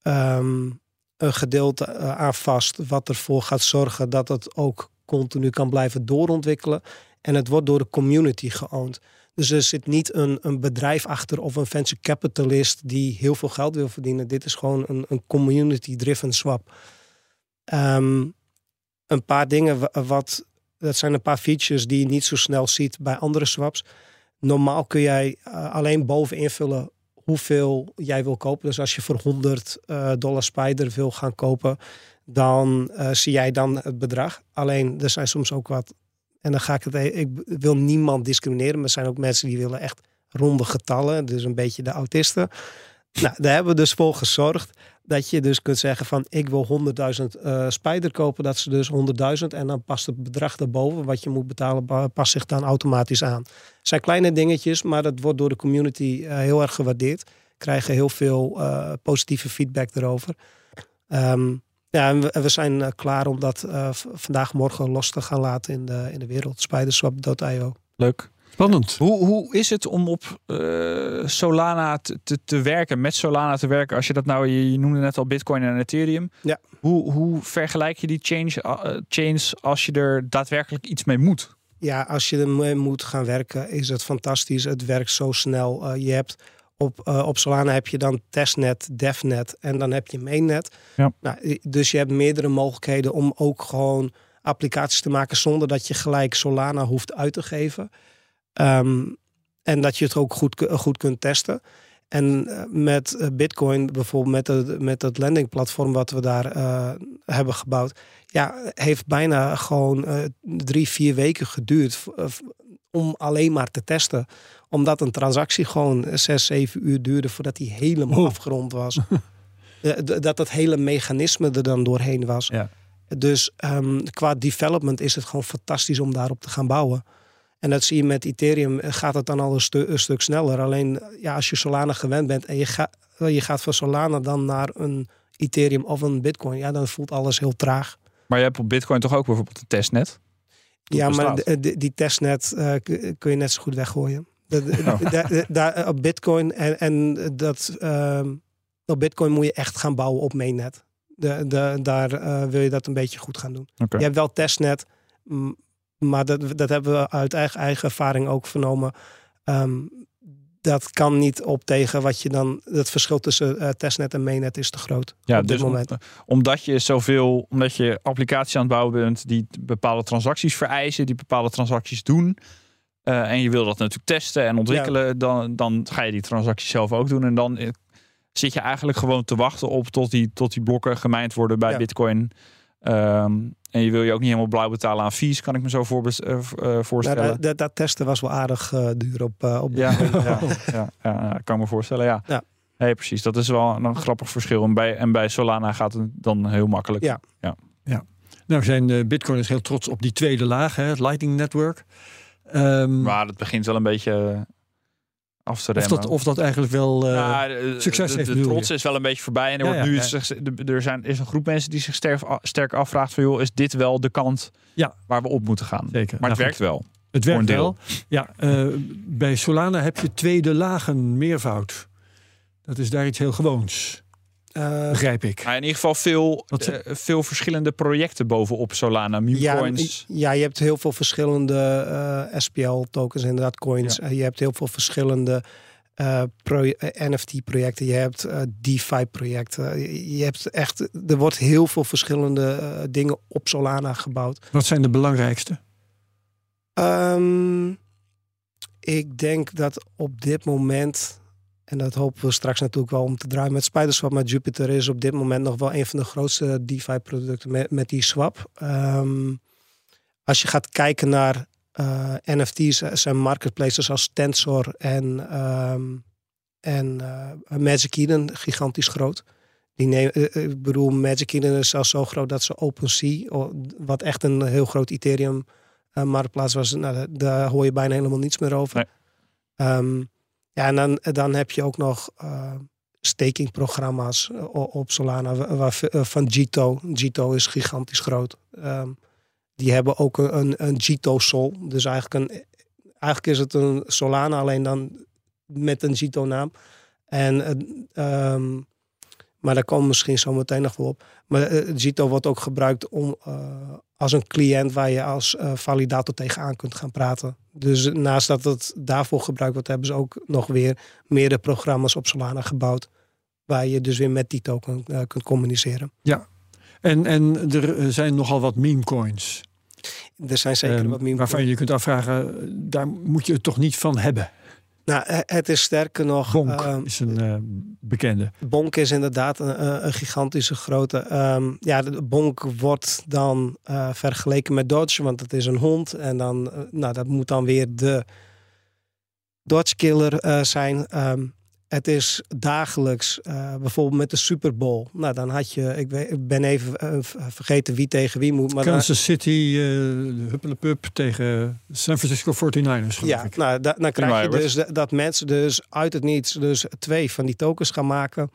um, een gedeelte aan vast wat ervoor gaat zorgen dat het ook continu kan blijven doorontwikkelen. En het wordt door de community geowned. Dus er zit niet een, een bedrijf achter of een venture capitalist die heel veel geld wil verdienen. Dit is gewoon een, een community-driven swap. Um, een paar dingen wat, dat zijn een paar features die je niet zo snel ziet bij andere swaps. Normaal kun jij uh, alleen boven invullen hoeveel jij wil kopen. Dus als je voor 100 uh, dollar Spider wil gaan kopen, dan uh, zie jij dan het bedrag. Alleen er zijn soms ook wat en dan ga ik het. Ik wil niemand discrimineren, maar er zijn ook mensen die willen echt ronde getallen. Dus een beetje de autisten. Nou, daar hebben we dus voor gezorgd dat je dus kunt zeggen van ik wil 100.000 uh, spijder kopen. Dat ze dus 100.000 en dan past het bedrag daarboven wat je moet betalen, past zich dan automatisch aan. Het zijn kleine dingetjes, maar dat wordt door de community uh, heel erg gewaardeerd. Krijgen heel veel positieve feedback erover. Um, ja, en we, we zijn uh, klaar om dat uh, vandaag morgen los te gaan laten in de, in de wereld. Spiderswap.io. Leuk. Spannend. Hoe, hoe is het om op uh, Solana te, te, te, werken, met Solana te werken? Als je dat nou, je, je noemde net al Bitcoin en Ethereum. Ja. Hoe, hoe vergelijk je die change, chains als je er daadwerkelijk iets mee moet? Ja, als je ermee moet gaan werken, is het fantastisch. Het werkt zo snel. je hebt op, uh, op Solana heb je dan testnet, devnet en dan heb je mainnet. Ja. Nou, dus je hebt meerdere mogelijkheden om ook gewoon applicaties te maken zonder dat je gelijk Solana hoeft uit te geven. Um, en dat je het ook goed, goed kunt testen. En eh, met eh, Bitcoin, bijvoorbeeld met het, met het landingplatform wat we daar eh, hebben gebouwd, ja, heeft bijna gewoon eh, drie, vier weken geduurd om alleen maar te testen. Omdat een transactie gewoon zes, zeven uur duurde voordat die helemaal afgerond was. Eh, dat het hele mechanisme er dan doorheen was. Ja. Dus ehm, qua development is het gewoon fantastisch om daarop te gaan bouwen. En dat zie je met Ethereum, eh, gaat het dan al een, stu- een stuk sneller. Alleen ja, als je Solana gewend bent en je, ga, je gaat van Solana dan naar een Ethereum of een Bitcoin, ja, dan voelt alles heel traag. Maar je hebt op Bitcoin toch ook bijvoorbeeld een testnet? Ja, maar die testnet eh, kun je net zo goed weggooien. Oh. daar, op Bitcoin en, en dat ehm, op Bitcoin moet je echt gaan bouwen op mainnet. De, de, daar eh, wil je dat een beetje goed gaan doen. Je hebt wel testnet, maar dat, dat hebben we uit eigen, eigen ervaring ook vernomen. Ehm, dat kan niet op tegen wat je dan. Het verschil tussen eh, testnet en mainnet is te groot. Ja, op dit dus om- moment. omdat je zoveel, omdat je applicaties aan het bouwen bent die bepaalde transacties vereisen, die bepaalde transacties doen. eh, en je wil dat natuurlijk testen en ontwikkelen, dan, dan ga je die transacties zelf ook doen. En dan eh, zit je eigenlijk gewoon te wachten op tot die, tot die blokken gemijnd worden bij Ja. Bitcoin. Ehm, en je wil je ook niet helemaal blauw betalen aan fees, kan ik me zo eh, eh, voorstellen. dat, dat, dat testen was wel aardig eh, duur op, eh, op Ja, Bitcoin. ja, ja, ja, ja, kan ik me voorstellen, ja. Ja. Nee, precies. Dat is wel een grappig verschil. En bij, en bij Solana gaat het dan heel makkelijk. Ja. Nou zijn de bitcoiners heel trots op die tweede laag, hè, het Lightning Network. Ehm, Maar het begint wel een beetje af te of, dat, of dat eigenlijk wel... eh, succes de, heeft, de trots je? is wel een beetje voorbij. En er Ja, wordt ja, nu ja. er zijn, is een groep mensen die zich sterk, sterk afvraagt van... joh, is dit wel de kant Ja. waar we op moeten gaan? zeker. Maar het Nou, werkt wel. Het werkt wel. Ja, eh, bij Solana heb je tweede lagen meervoud. Dat is daar iets heel gewoons, Eh, begrijp ik. Maar in ieder geval veel, eh, veel verschillende projecten bovenop Solana. ja, Memecoins. ja, je hebt heel veel verschillende eh, SPL-tokens, inderdaad, coins. Ja. Je hebt heel veel verschillende eh, NFT-projecten. Je hebt eh, DeFi-projecten. Je, je hebt echt, er wordt heel veel verschillende dingen op Solana gebouwd. Wat zijn de belangrijkste? Ehm, ik denk dat op dit moment, en dat hopen we straks natuurlijk wel om te draaien met Spiderswap, maar Jupiter is op dit moment nog wel een van de grootste DeFi-producten met, met die swap. Ehm, als je gaat kijken naar eh, NFT's, er zijn marketplaces als Tensor en, ehm, en eh, Magic Eden gigantisch groot. Die neem, eh, eh, ik bedoel, Magic Eden is zelfs zo groot dat ze OpenSea, wat echt een heel groot Ethereum marktplaats was, nou, daar- daar hoor je bijna helemaal niets meer over. Nee. Ehm, ja, en dan, dan heb je ook nog uh, stakingprogramma's uh, op Solana uh, van Gito. Gito is gigantisch groot. Ehm, die hebben ook een, een, Gito Sol. Dus eigenlijk, een, eigenlijk is het een Solana alleen dan met een Gito naam. En, um, maar daar komen we misschien zo meteen nog wel op. Maar uh, Gito wordt ook gebruikt om, uh, als een cliënt waar je als uh, validator tegenaan kunt gaan praten. Dus naast dat het daarvoor gebruikt wordt, hebben ze ook nog weer meerdere programma's op Solana gebouwd. Waar je dus weer met die token kunt communiceren. Ja, en, en er zijn nogal wat meme coins. Er zijn zeker um, wat meme Waarvan je je kunt afvragen, daar moet je het toch niet van hebben? Nou, het is sterker nog. Bonk uh, is een uh, bekende. Bonk is inderdaad een, een gigantische grote. Um, ja, de Bonk wordt dan uh, vergeleken met Dodge, want het is een hond. En dan, uh, nou, dat moet dan weer de Dodge Killer zijn. Um, het is dagelijks, uh, bijvoorbeeld met de Super Bowl. Nou, dan had je, ik, weet, ik ben even uh, vergeten wie tegen wie moet. Maar Kansas dan, City, uh, Huppelepup tegen San Francisco 49ers. Ja, ik. nou, da, dan krijg je dus dat, dat mensen dus uit het niets dus twee van die tokens gaan maken.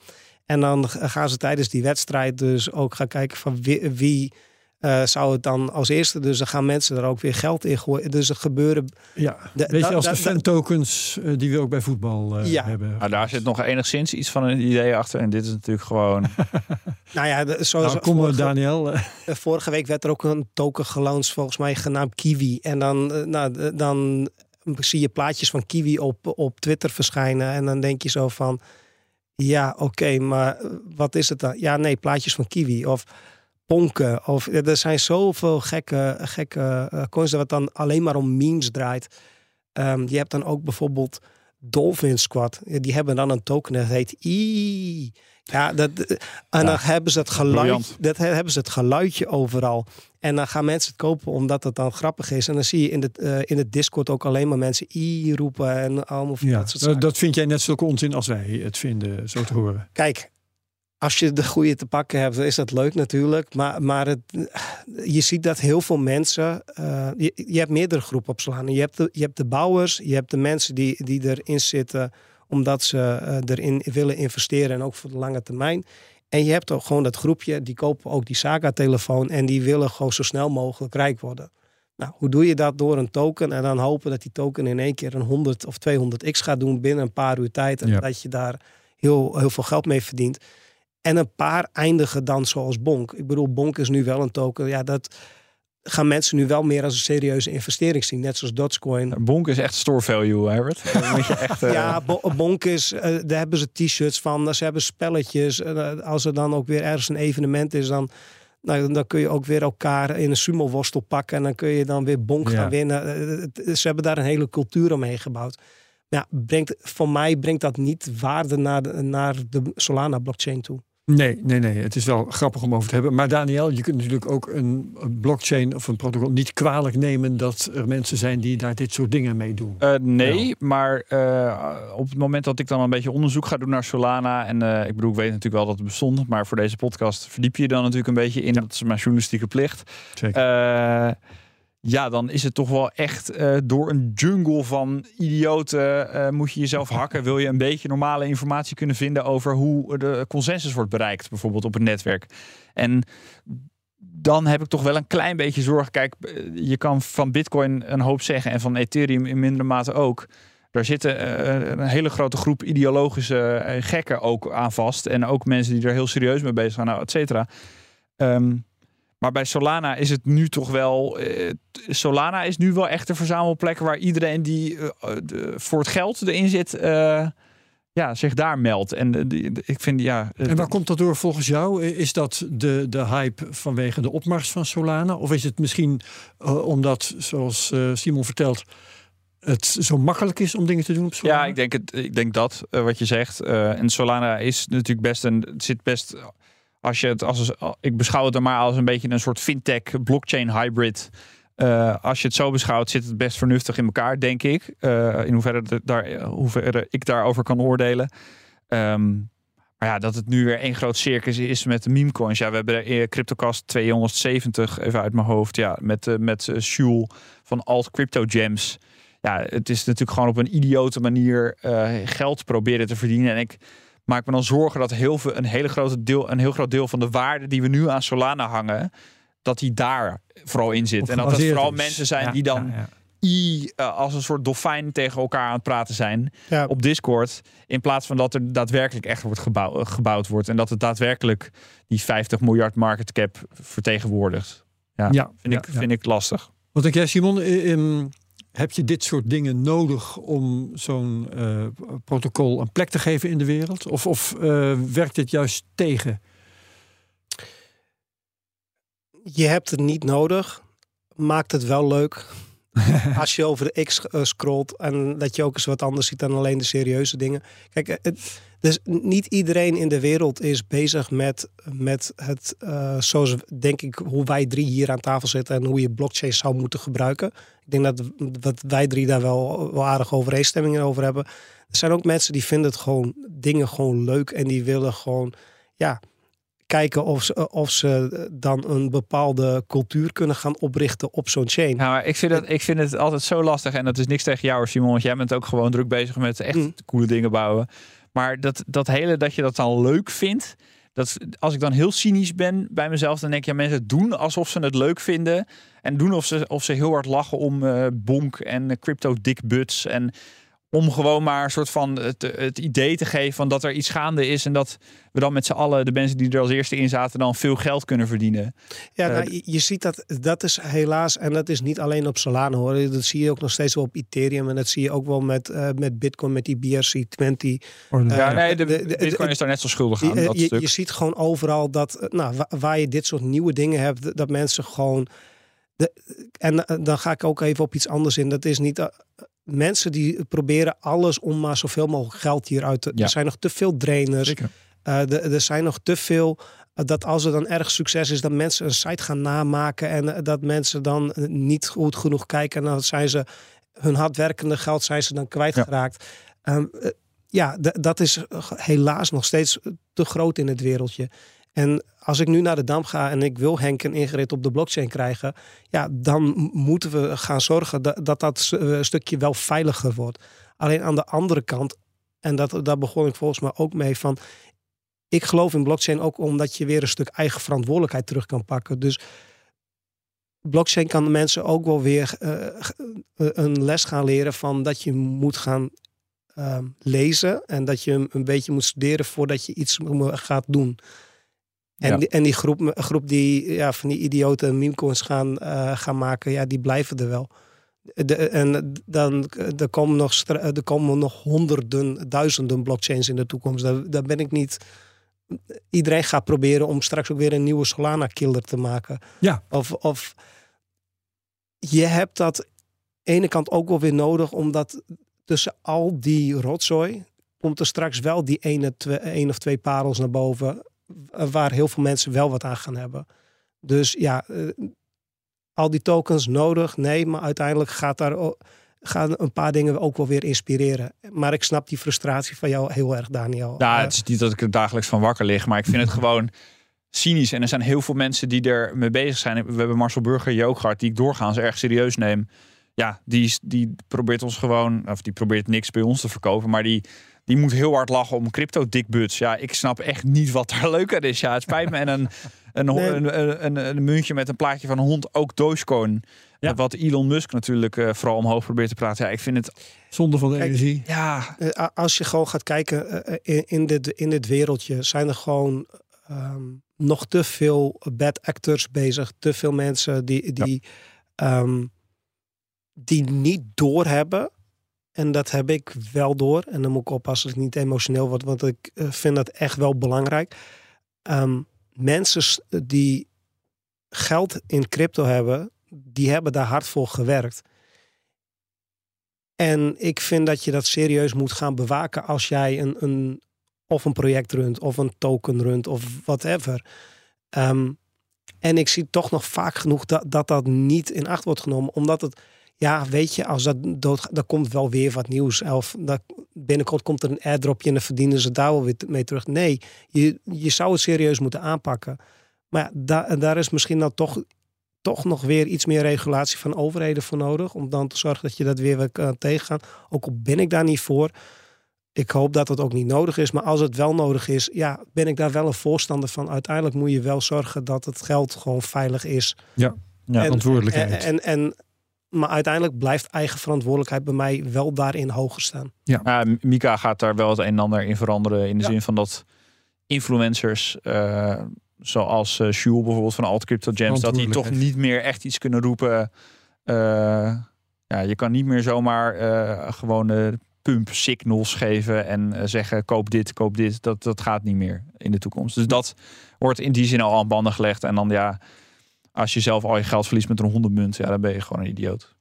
En dan gaan ze tijdens die wedstrijd dus ook gaan kijken van wie, wie uh, zou het dan als eerste. Dus dan gaan mensen er ook weer geld in gooien. Dus er gebeuren. Ja, weet je, als de fan tokens uh, die we ook bij voetbal uh, ja. hebben. Maar daar zit nog enigszins iets van een idee achter. En dit is natuurlijk gewoon. nou ja, de, zoals nou, kom vorige, Daniel. vorige week werd er ook een token gelanceerd, volgens mij genaamd Kiwi. En dan, eh, nou, dan zie je plaatjes van Kiwi op, op Twitter verschijnen. En dan denk je zo van. Ja, oké, okay, maar wat is het dan? Ja, nee, plaatjes van Kiwi. Of ponken. Of, er zijn zoveel gekke, gekke uh, coins dat het dan alleen maar om memes draait. Ehm, je hebt dan ook bijvoorbeeld Dolphin Squad. Die hebben dan een token dat heet I. Ja, dat, en dan hebben ze het geluid, dat hebben ze het geluidje overal. En dan gaan mensen het kopen omdat het dan grappig is. En dan zie je in, de, eh, in het Discord ook alleen maar mensen I roepen en allemaal Ja, dat soort zaken. dat vind jij net zulke onzin als wij het vinden, zo te horen. Kijk, als je de goede te pakken hebt, is dat leuk natuurlijk. Maar, maar het, je ziet dat heel veel mensen. eh, je, je hebt meerdere groepen op Solana. Je hebt de, je hebt de bouwers, je hebt de mensen die, die erin zitten omdat ze eh, erin willen investeren en ook voor de lange termijn. En je hebt ook gewoon dat groepje, die kopen ook die Saga-telefoon en die willen gewoon zo snel mogelijk rijk worden. Nou, hoe doe je dat? Door een token en dan hopen dat die token in één keer een 100 of 200x gaat doen binnen een paar uur tijd. En Ja. dat je daar heel, heel veel geld mee verdient. En een paar eindigen dan zoals Bonk. Ik bedoel, Bonk is nu wel een token. Ja, dat gaan mensen nu wel meer als een serieuze investering zien. Net zoals Dogecoin. Bonk is echt store value, Herbert. Dan moet je echt... eh, Ja, Bo- Bonk is, eh, daar hebben ze t-shirts van. Ze hebben spelletjes. Eh, als er dan ook weer ergens een evenement is, dan, nou, dan kun je ook weer elkaar in een sumo-worstel pakken. En dan kun je dan weer Bonk Ja. gaan winnen. Ze hebben daar een hele cultuur omheen gebouwd. Ja, brengt, voor mij brengt dat niet waarde naar de, naar de Solana-blockchain toe. Nee, nee, nee. Het is wel grappig om over te hebben. Maar Daniel, je kunt natuurlijk ook een, een blockchain of een protocol niet kwalijk nemen dat er mensen zijn die daar dit soort dingen mee doen. Eh, nee, maar eh, op het moment dat ik dan een beetje onderzoek ga doen naar Solana. En eh, ik bedoel, ik weet natuurlijk wel dat het bestond. Maar voor deze podcast verdiep je je dan natuurlijk een beetje in. Ja. Dat is mijn journalistieke plicht. Zeker. Ja, dan is het toch wel echt eh, door een jungle van idioten eh, moet je jezelf hakken. Wil je een beetje normale informatie kunnen vinden over hoe de consensus wordt bereikt, bijvoorbeeld op het netwerk. En dan heb ik toch wel een klein beetje zorg. Kijk, eh, je kan van Bitcoin een hoop zeggen en van Ethereum in mindere mate ook. Daar zitten een hele grote groep ideologische gekken ook aan vast. En ook mensen die er heel serieus mee bezig zijn, nou, et cetera. Ehm, maar bij Solana is het nu toch wel. eh, Solana is nu wel echt een verzamelplek waar iedereen die eh, de- voor het geld erin zit, eh, ja, zich daar meldt. En eh, die- de- ik vind ja. eh, En waar komt dat door volgens jou? Is dat de, de hype vanwege de opmars van Solana? Of is het misschien eh, omdat, zoals eh, Simon vertelt, het zo makkelijk is om dingen te doen op Solana? Ja, ik denk, het, ik denk dat eh, wat je zegt. Eh, en Solana is natuurlijk best een. Zit best. Als je het als. Ik beschouw het er maar als een beetje een soort fintech blockchain hybrid. Eh, als je het zo beschouwt, zit het best vernuftig in elkaar, denk ik. Eh, in hoeverre, de- daar, eh, ik daarover kan oordelen. Ehm, maar ja, dat het nu weer één groot circus is met de meme coins. Ja, we hebben er CryptoCast 270, even uit mijn hoofd. Ja, met, eh met uh, Shul van Alt Crypto Gems. Ja, het is natuurlijk gewoon op een idiote manier geld proberen te verdienen. En ik maak me dan zorgen dat heel veel, een, hele grote deel, een heel groot deel van de waarde die we nu aan Solana hangen, dat die daar vooral in zit. En dat het vooral is. mensen zijn Ja, die dan ja, ja. I eh, als een soort dolfijn tegen elkaar aan het praten zijn Ja. op Discord. In plaats van dat er daadwerkelijk echt wordt gebouw, gebouwd wordt. En dat het daadwerkelijk die 50 miljard market cap vertegenwoordigt. Ja, Ja, vind, ja, ik, ja. vind ik lastig. Wat denk jij, Simon? Eh, ehm, heb je dit soort dingen nodig om zo'n eh, protocol een plek te geven in de wereld? Of, of eh, werkt dit juist tegen? Je hebt het niet nodig. Maakt het wel leuk. Als je over de X eh, scrolt en dat je ook eens wat anders ziet dan alleen de serieuze dingen. Kijk, het, dus niet iedereen in de wereld is bezig met, met het, eh, zoals denk ik, hoe wij drie hier aan tafel zitten en hoe je blockchain zou moeten gebruiken. Ik denk dat, dat wij drie daar wel, wel aardig overeenstemmingen over hebben. Er zijn ook mensen die vinden het gewoon dingen gewoon leuk en die willen gewoon, ja, kijken of ze, of ze dan een bepaalde cultuur kunnen gaan oprichten op zo'n chain. Ja, maar ik vind, het, ik vind het altijd zo lastig. En dat is niks tegen jou, Simon. Want jij bent ook gewoon druk bezig met echt Mm. coole dingen bouwen. Maar dat, dat hele dat je dat dan leuk vindt. Dat, als ik dan heel cynisch ben bij mezelf, dan denk ik, ja, mensen doen alsof ze het leuk vinden. En doen of ze, of ze heel hard lachen om eh, bonk en crypto dickbuts. En om gewoon maar een soort van het, het idee te geven van dat er iets gaande is. En dat we dan met z'n allen, de mensen die er als eerste in zaten, dan veel geld kunnen verdienen. Ja, Eh, nou, je, je ziet dat, dat is helaas, en dat is niet alleen op Solana hoor. Dat zie je ook nog steeds wel op Ethereum. En dat zie je ook wel met, eh, met Bitcoin, met die BRC20. Oh, Eh, Ja, nee, de, de- de- Bitcoin de- is daar net zo schuldig aan. Je, dat je, stuk. je ziet gewoon overal dat, nou, wa- waar je dit soort nieuwe dingen hebt, dat mensen gewoon. De, en dan ga ik ook even op iets anders in. Dat is niet. Mensen die proberen alles om maar zoveel mogelijk geld hieruit te... Ja. Er zijn nog te veel trainers. Zeker. Eh, er- zijn nog te veel eh, dat als er dan erg succes is, dat mensen een site gaan namaken en eh, dat mensen dan niet goed genoeg kijken en dan zijn ze hun hardwerkende geld zijn ze dan kwijtgeraakt. Ehm, eh, ja, dat is helaas nog steeds te groot in het wereldje. En als ik nu naar de Dam ga en ik wil Henk en Ingrid op de blockchain krijgen, ja, dan moeten we gaan zorgen dat dat, eh, stukje wel veiliger wordt. Alleen aan de andere kant, en dat, daar begon ik volgens mij ook mee van, ik geloof in blockchain ook omdat je weer een stuk eigen verantwoordelijkheid terug kan pakken. Dus blockchain kan de mensen ook wel weer eh, eh, een les gaan leren van dat je moet gaan ehm, lezen en dat je een beetje moet studeren voordat je iets gaat doen. En, Ja. die, en die groep, groep die ja, van die idioten memecoins gaan, eh, gaan maken, ja, die blijven er wel. De, en dan er komen, nog, er komen nog honderden, duizenden blockchains in de toekomst. Daar, daar ben ik niet. Iedereen gaat proberen om straks ook weer een nieuwe Solana-killer te maken. Ja. Of, of je hebt dat ene kant ook wel weer nodig, omdat tussen al die rotzooi komt er straks wel die ene, twee, één of twee parels naar boven, waar heel veel mensen wel wat aan gaan hebben. Dus ja, eh, al die tokens nodig, nee, maar uiteindelijk gaat daar gaan een paar dingen ook wel weer inspireren. Maar ik snap die frustratie van jou heel erg, Daniel. Ja, Eh, het is niet dat ik er dagelijks van wakker lig, maar ik vind het gewoon cynisch. En er zijn heel veel mensen die er mee bezig zijn. We hebben Marcel Burger hier ook gehad, die ik doorgaans erg serieus neem. Ja, die, die probeert ons gewoon, of die probeert niks bij ons te verkopen, maar die, die moet heel hard lachen om crypto dikbuts. Ja, ik snap echt niet wat daar leuk aan is. Ja, het spijt me. En een, een, Nee. een, een, een, een muntje met een plaatje van een hond, ook Dogecoin. Ja. Wat Elon Musk natuurlijk eh, vooral omhoog probeert te praten. Ja, ik vind het, Zonde van de Kijk, energie. ja, Eh, Als je gewoon gaat kijken eh, in, in, dit, in dit wereldje, zijn er gewoon ehm, nog te veel bad actors bezig. Te veel mensen die, die, ehm, die niet doorhebben. En dat heb ik wel door. En dan moet ik oppassen dat ik niet emotioneel word, want ik eh, vind dat echt wel belangrijk. Ehm, mensen die geld in crypto hebben, die hebben daar hard voor gewerkt. En ik vind dat je dat serieus moet gaan bewaken als jij een, een of een project runt of een token runt of whatever. Ehm, en ik zie toch nog vaak genoeg dat, dat dat niet in acht wordt genomen, omdat het, ja, weet je, als dat doodgaat, dan komt wel weer wat nieuws. Of dat, binnenkort komt er een airdropje en dan verdienen ze daar wel weer mee terug. Nee, je, je zou het serieus moeten aanpakken. Maar ja, daar, daar is misschien dan toch, toch nog weer iets meer regulatie van overheden voor nodig. Om dan te zorgen dat je dat weer weer kan tegengaan. Ook al ben ik daar niet voor. Ik hoop dat het ook niet nodig is. Maar als het wel nodig is, ja, ben ik daar wel een voorstander van. Uiteindelijk moet je wel zorgen dat het geld gewoon veilig is. ja. En- Verantwoordelijkheid. En, en, en, maar uiteindelijk blijft eigen verantwoordelijkheid bij mij wel daarin hoger staan. Ja, Mika gaat daar wel het een en ander in veranderen. In de Ja. zin van dat influencers, eh, zoals eh Sjoel bijvoorbeeld van Alt Crypto Gems, dat die toch niet meer echt iets kunnen roepen. eh, ja, je kan niet meer zomaar eh, gewoon eh, pump signals geven en zeggen koop dit, koop dit. Dat, dat gaat niet meer in de toekomst. Dus dat wordt in die zin al aan banden gelegd. En dan ja, als je zelf al je geld verliest met een honderdmunt, ja, dan ben je gewoon een idioot.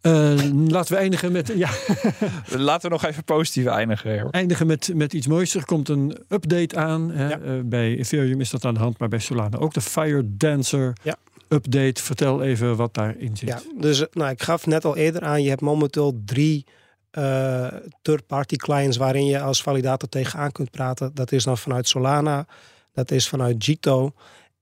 Eh, laten we eindigen met, ja, Laten we nog even positief eindigen. Herbert. eindigen met, met iets moois. Er komt een update aan. Hè. Ja. Eh, bij Ethereum is dat aan de hand, maar bij Solana ook. De Fire Dancer Ja. update. Vertel even wat daarin zit. Ja, dus eh, nou, ik gaf net al eerder aan, je hebt momenteel drie eh, third-party clients waarin je als validator tegenaan kunt praten. Dat is dan vanuit Solana, dat is vanuit Jito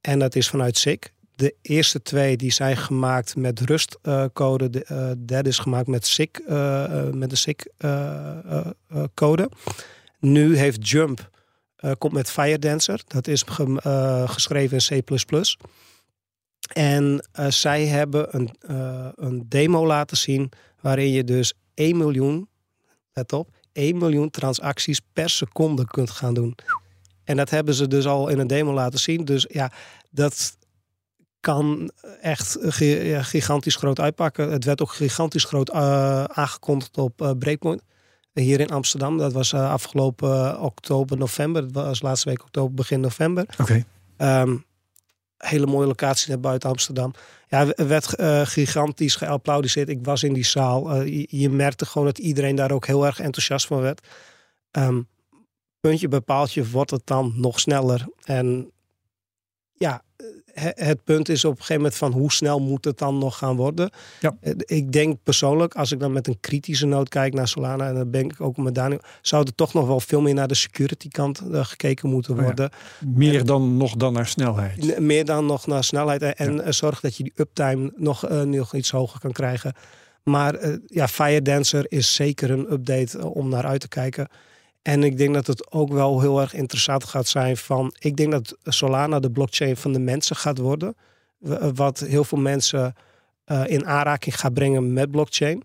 en dat is vanuit SIG. De eerste twee die zijn gemaakt met rustcode. de eh, derde is gemaakt met SIG, eh, eh, met de SIG eh, eh, eh, code. Nu heeft Jump komt met Fire Dancer. Dat is geschreven in C++. En zij hebben een, een demo laten zien waarin je dus 1 miljoen, let op, 1 miljoen transacties per seconde kunt gaan doen. En dat hebben ze dus al in een demo laten zien. Dus ja, dat kan echt gigantisch groot uitpakken. Het werd ook gigantisch groot eh, aangekondigd op eh, Breakpoint. Hier in Amsterdam. Dat was eh, afgelopen oktober, november. Dat was laatste week oktober, begin november. Oké. Ehm, hele mooie locatie net buiten Amsterdam. Ja, er werd gigantisch geapplaudiseerd. Ik was in die zaal. Je, je merkte gewoon dat iedereen daar ook heel erg enthousiast van werd. Ehm, puntje bij paaltje wordt het dan nog sneller. En ja, he- het punt is op een gegeven moment van hoe snel moet het dan nog gaan worden. Ja. Eh, Ik denk persoonlijk, als ik dan met een kritische noot kijk naar Solana, en dan ben ik ook met Daniel, zou er toch nog wel veel meer naar de security kant eh, gekeken moeten Oh ja. worden. Meer dan nog dan naar snelheid. Meer dan nog naar snelheid en, en eh, zorg dat je die uptime nog, eh, nog iets hoger kan krijgen. Maar eh, ja, Fire Dancer is zeker een update eh, om naar uit te kijken. En ik denk dat het ook wel heel erg interessant gaat zijn van... Ik denk dat Solana de blockchain van de mensen gaat worden. Eh, Wat heel veel mensen eh, in aanraking gaat brengen met blockchain.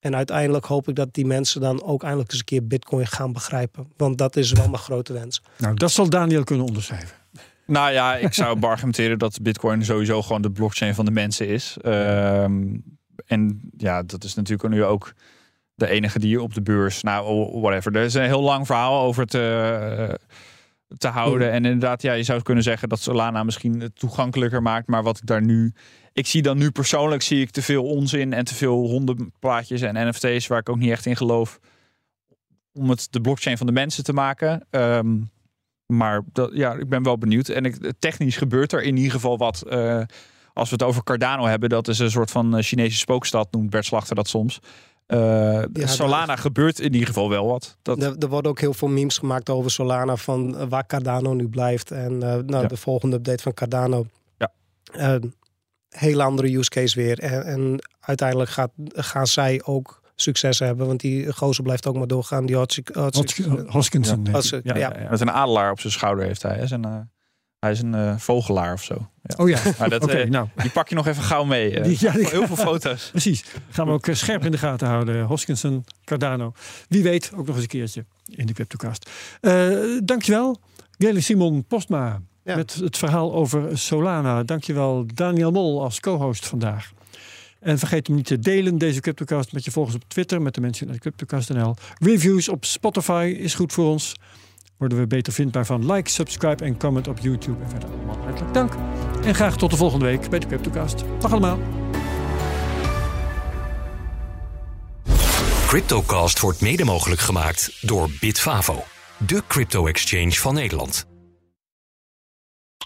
En uiteindelijk hoop ik dat die mensen dan ook eindelijk eens een keer bitcoin gaan begrijpen. Want dat is wel mijn grote wens. Nou, dat zal Daniel kunnen onderschrijven. Nou ja, ik zou beargumenteren dat Bitcoin sowieso gewoon de blockchain van de mensen is. Ehm, en ja, dat is natuurlijk nu ook de enige die op de beurs. Nou, whatever. Er is een heel lang verhaal over te, eh, te houden. En inderdaad, ja, je zou kunnen zeggen dat Solana misschien het toegankelijker maakt. Maar wat ik daar nu. Ik zie dan nu persoonlijk zie ik te veel onzin en te veel hondenplaatjes en NFT's waar ik ook niet echt in geloof. Om het de blockchain van de mensen te maken. Ehm, maar dat, ja, ik ben wel benieuwd. En ik, technisch gebeurt er in ieder geval wat. eh, als we het over Cardano hebben, dat is een soort van eh, Chinese spookstad, noemt Bert Slachter dat soms. Eh, Solana gebeurt in ieder geval wel wat. Dat, Er, er worden ook heel veel memes gemaakt over Solana van eh, waar Cardano nu blijft. En eh, nou, Ja. de volgende update van Cardano. Ja. Hele andere use case weer. En, en uiteindelijk gaat, gaan zij ook succes hebben. Want die gozer blijft ook maar doorgaan. Die Hodgkin- Hodgkin- Hos- Hoskinson. Ja. Met een adelaar op zijn schouder heeft hij. Een, eh, hij is een eh, vogelaar of zo. Ja. Oh ja, Maar dat, oké. eh, nou, die pak je nog even gauw mee. eh. Die- ja, die- Heel veel foto's. precies. Gaan we ook scherp in de gaten houden. Hoskinson, Cardano. Wie weet, ook nog eens een keertje in de Cryptocast. Eh dankjewel, Gele Simon Postma. Ja. Met het verhaal over Solana. Dankjewel, Daniel Mol als co-host vandaag. En vergeet hem niet te delen, deze Cryptocast, met je volgers op Twitter, met de mensen uit Cryptocast.nl. Reviews op Spotify is goed voor ons. Worden we beter vindbaar van. Like, subscribe en comment op YouTube. En verder allemaal hartelijk dank. En graag tot de volgende week bij de Cryptocast. Dag allemaal. Cryptocast wordt mede mogelijk gemaakt door Bitfavo, de crypto-exchange van Nederland.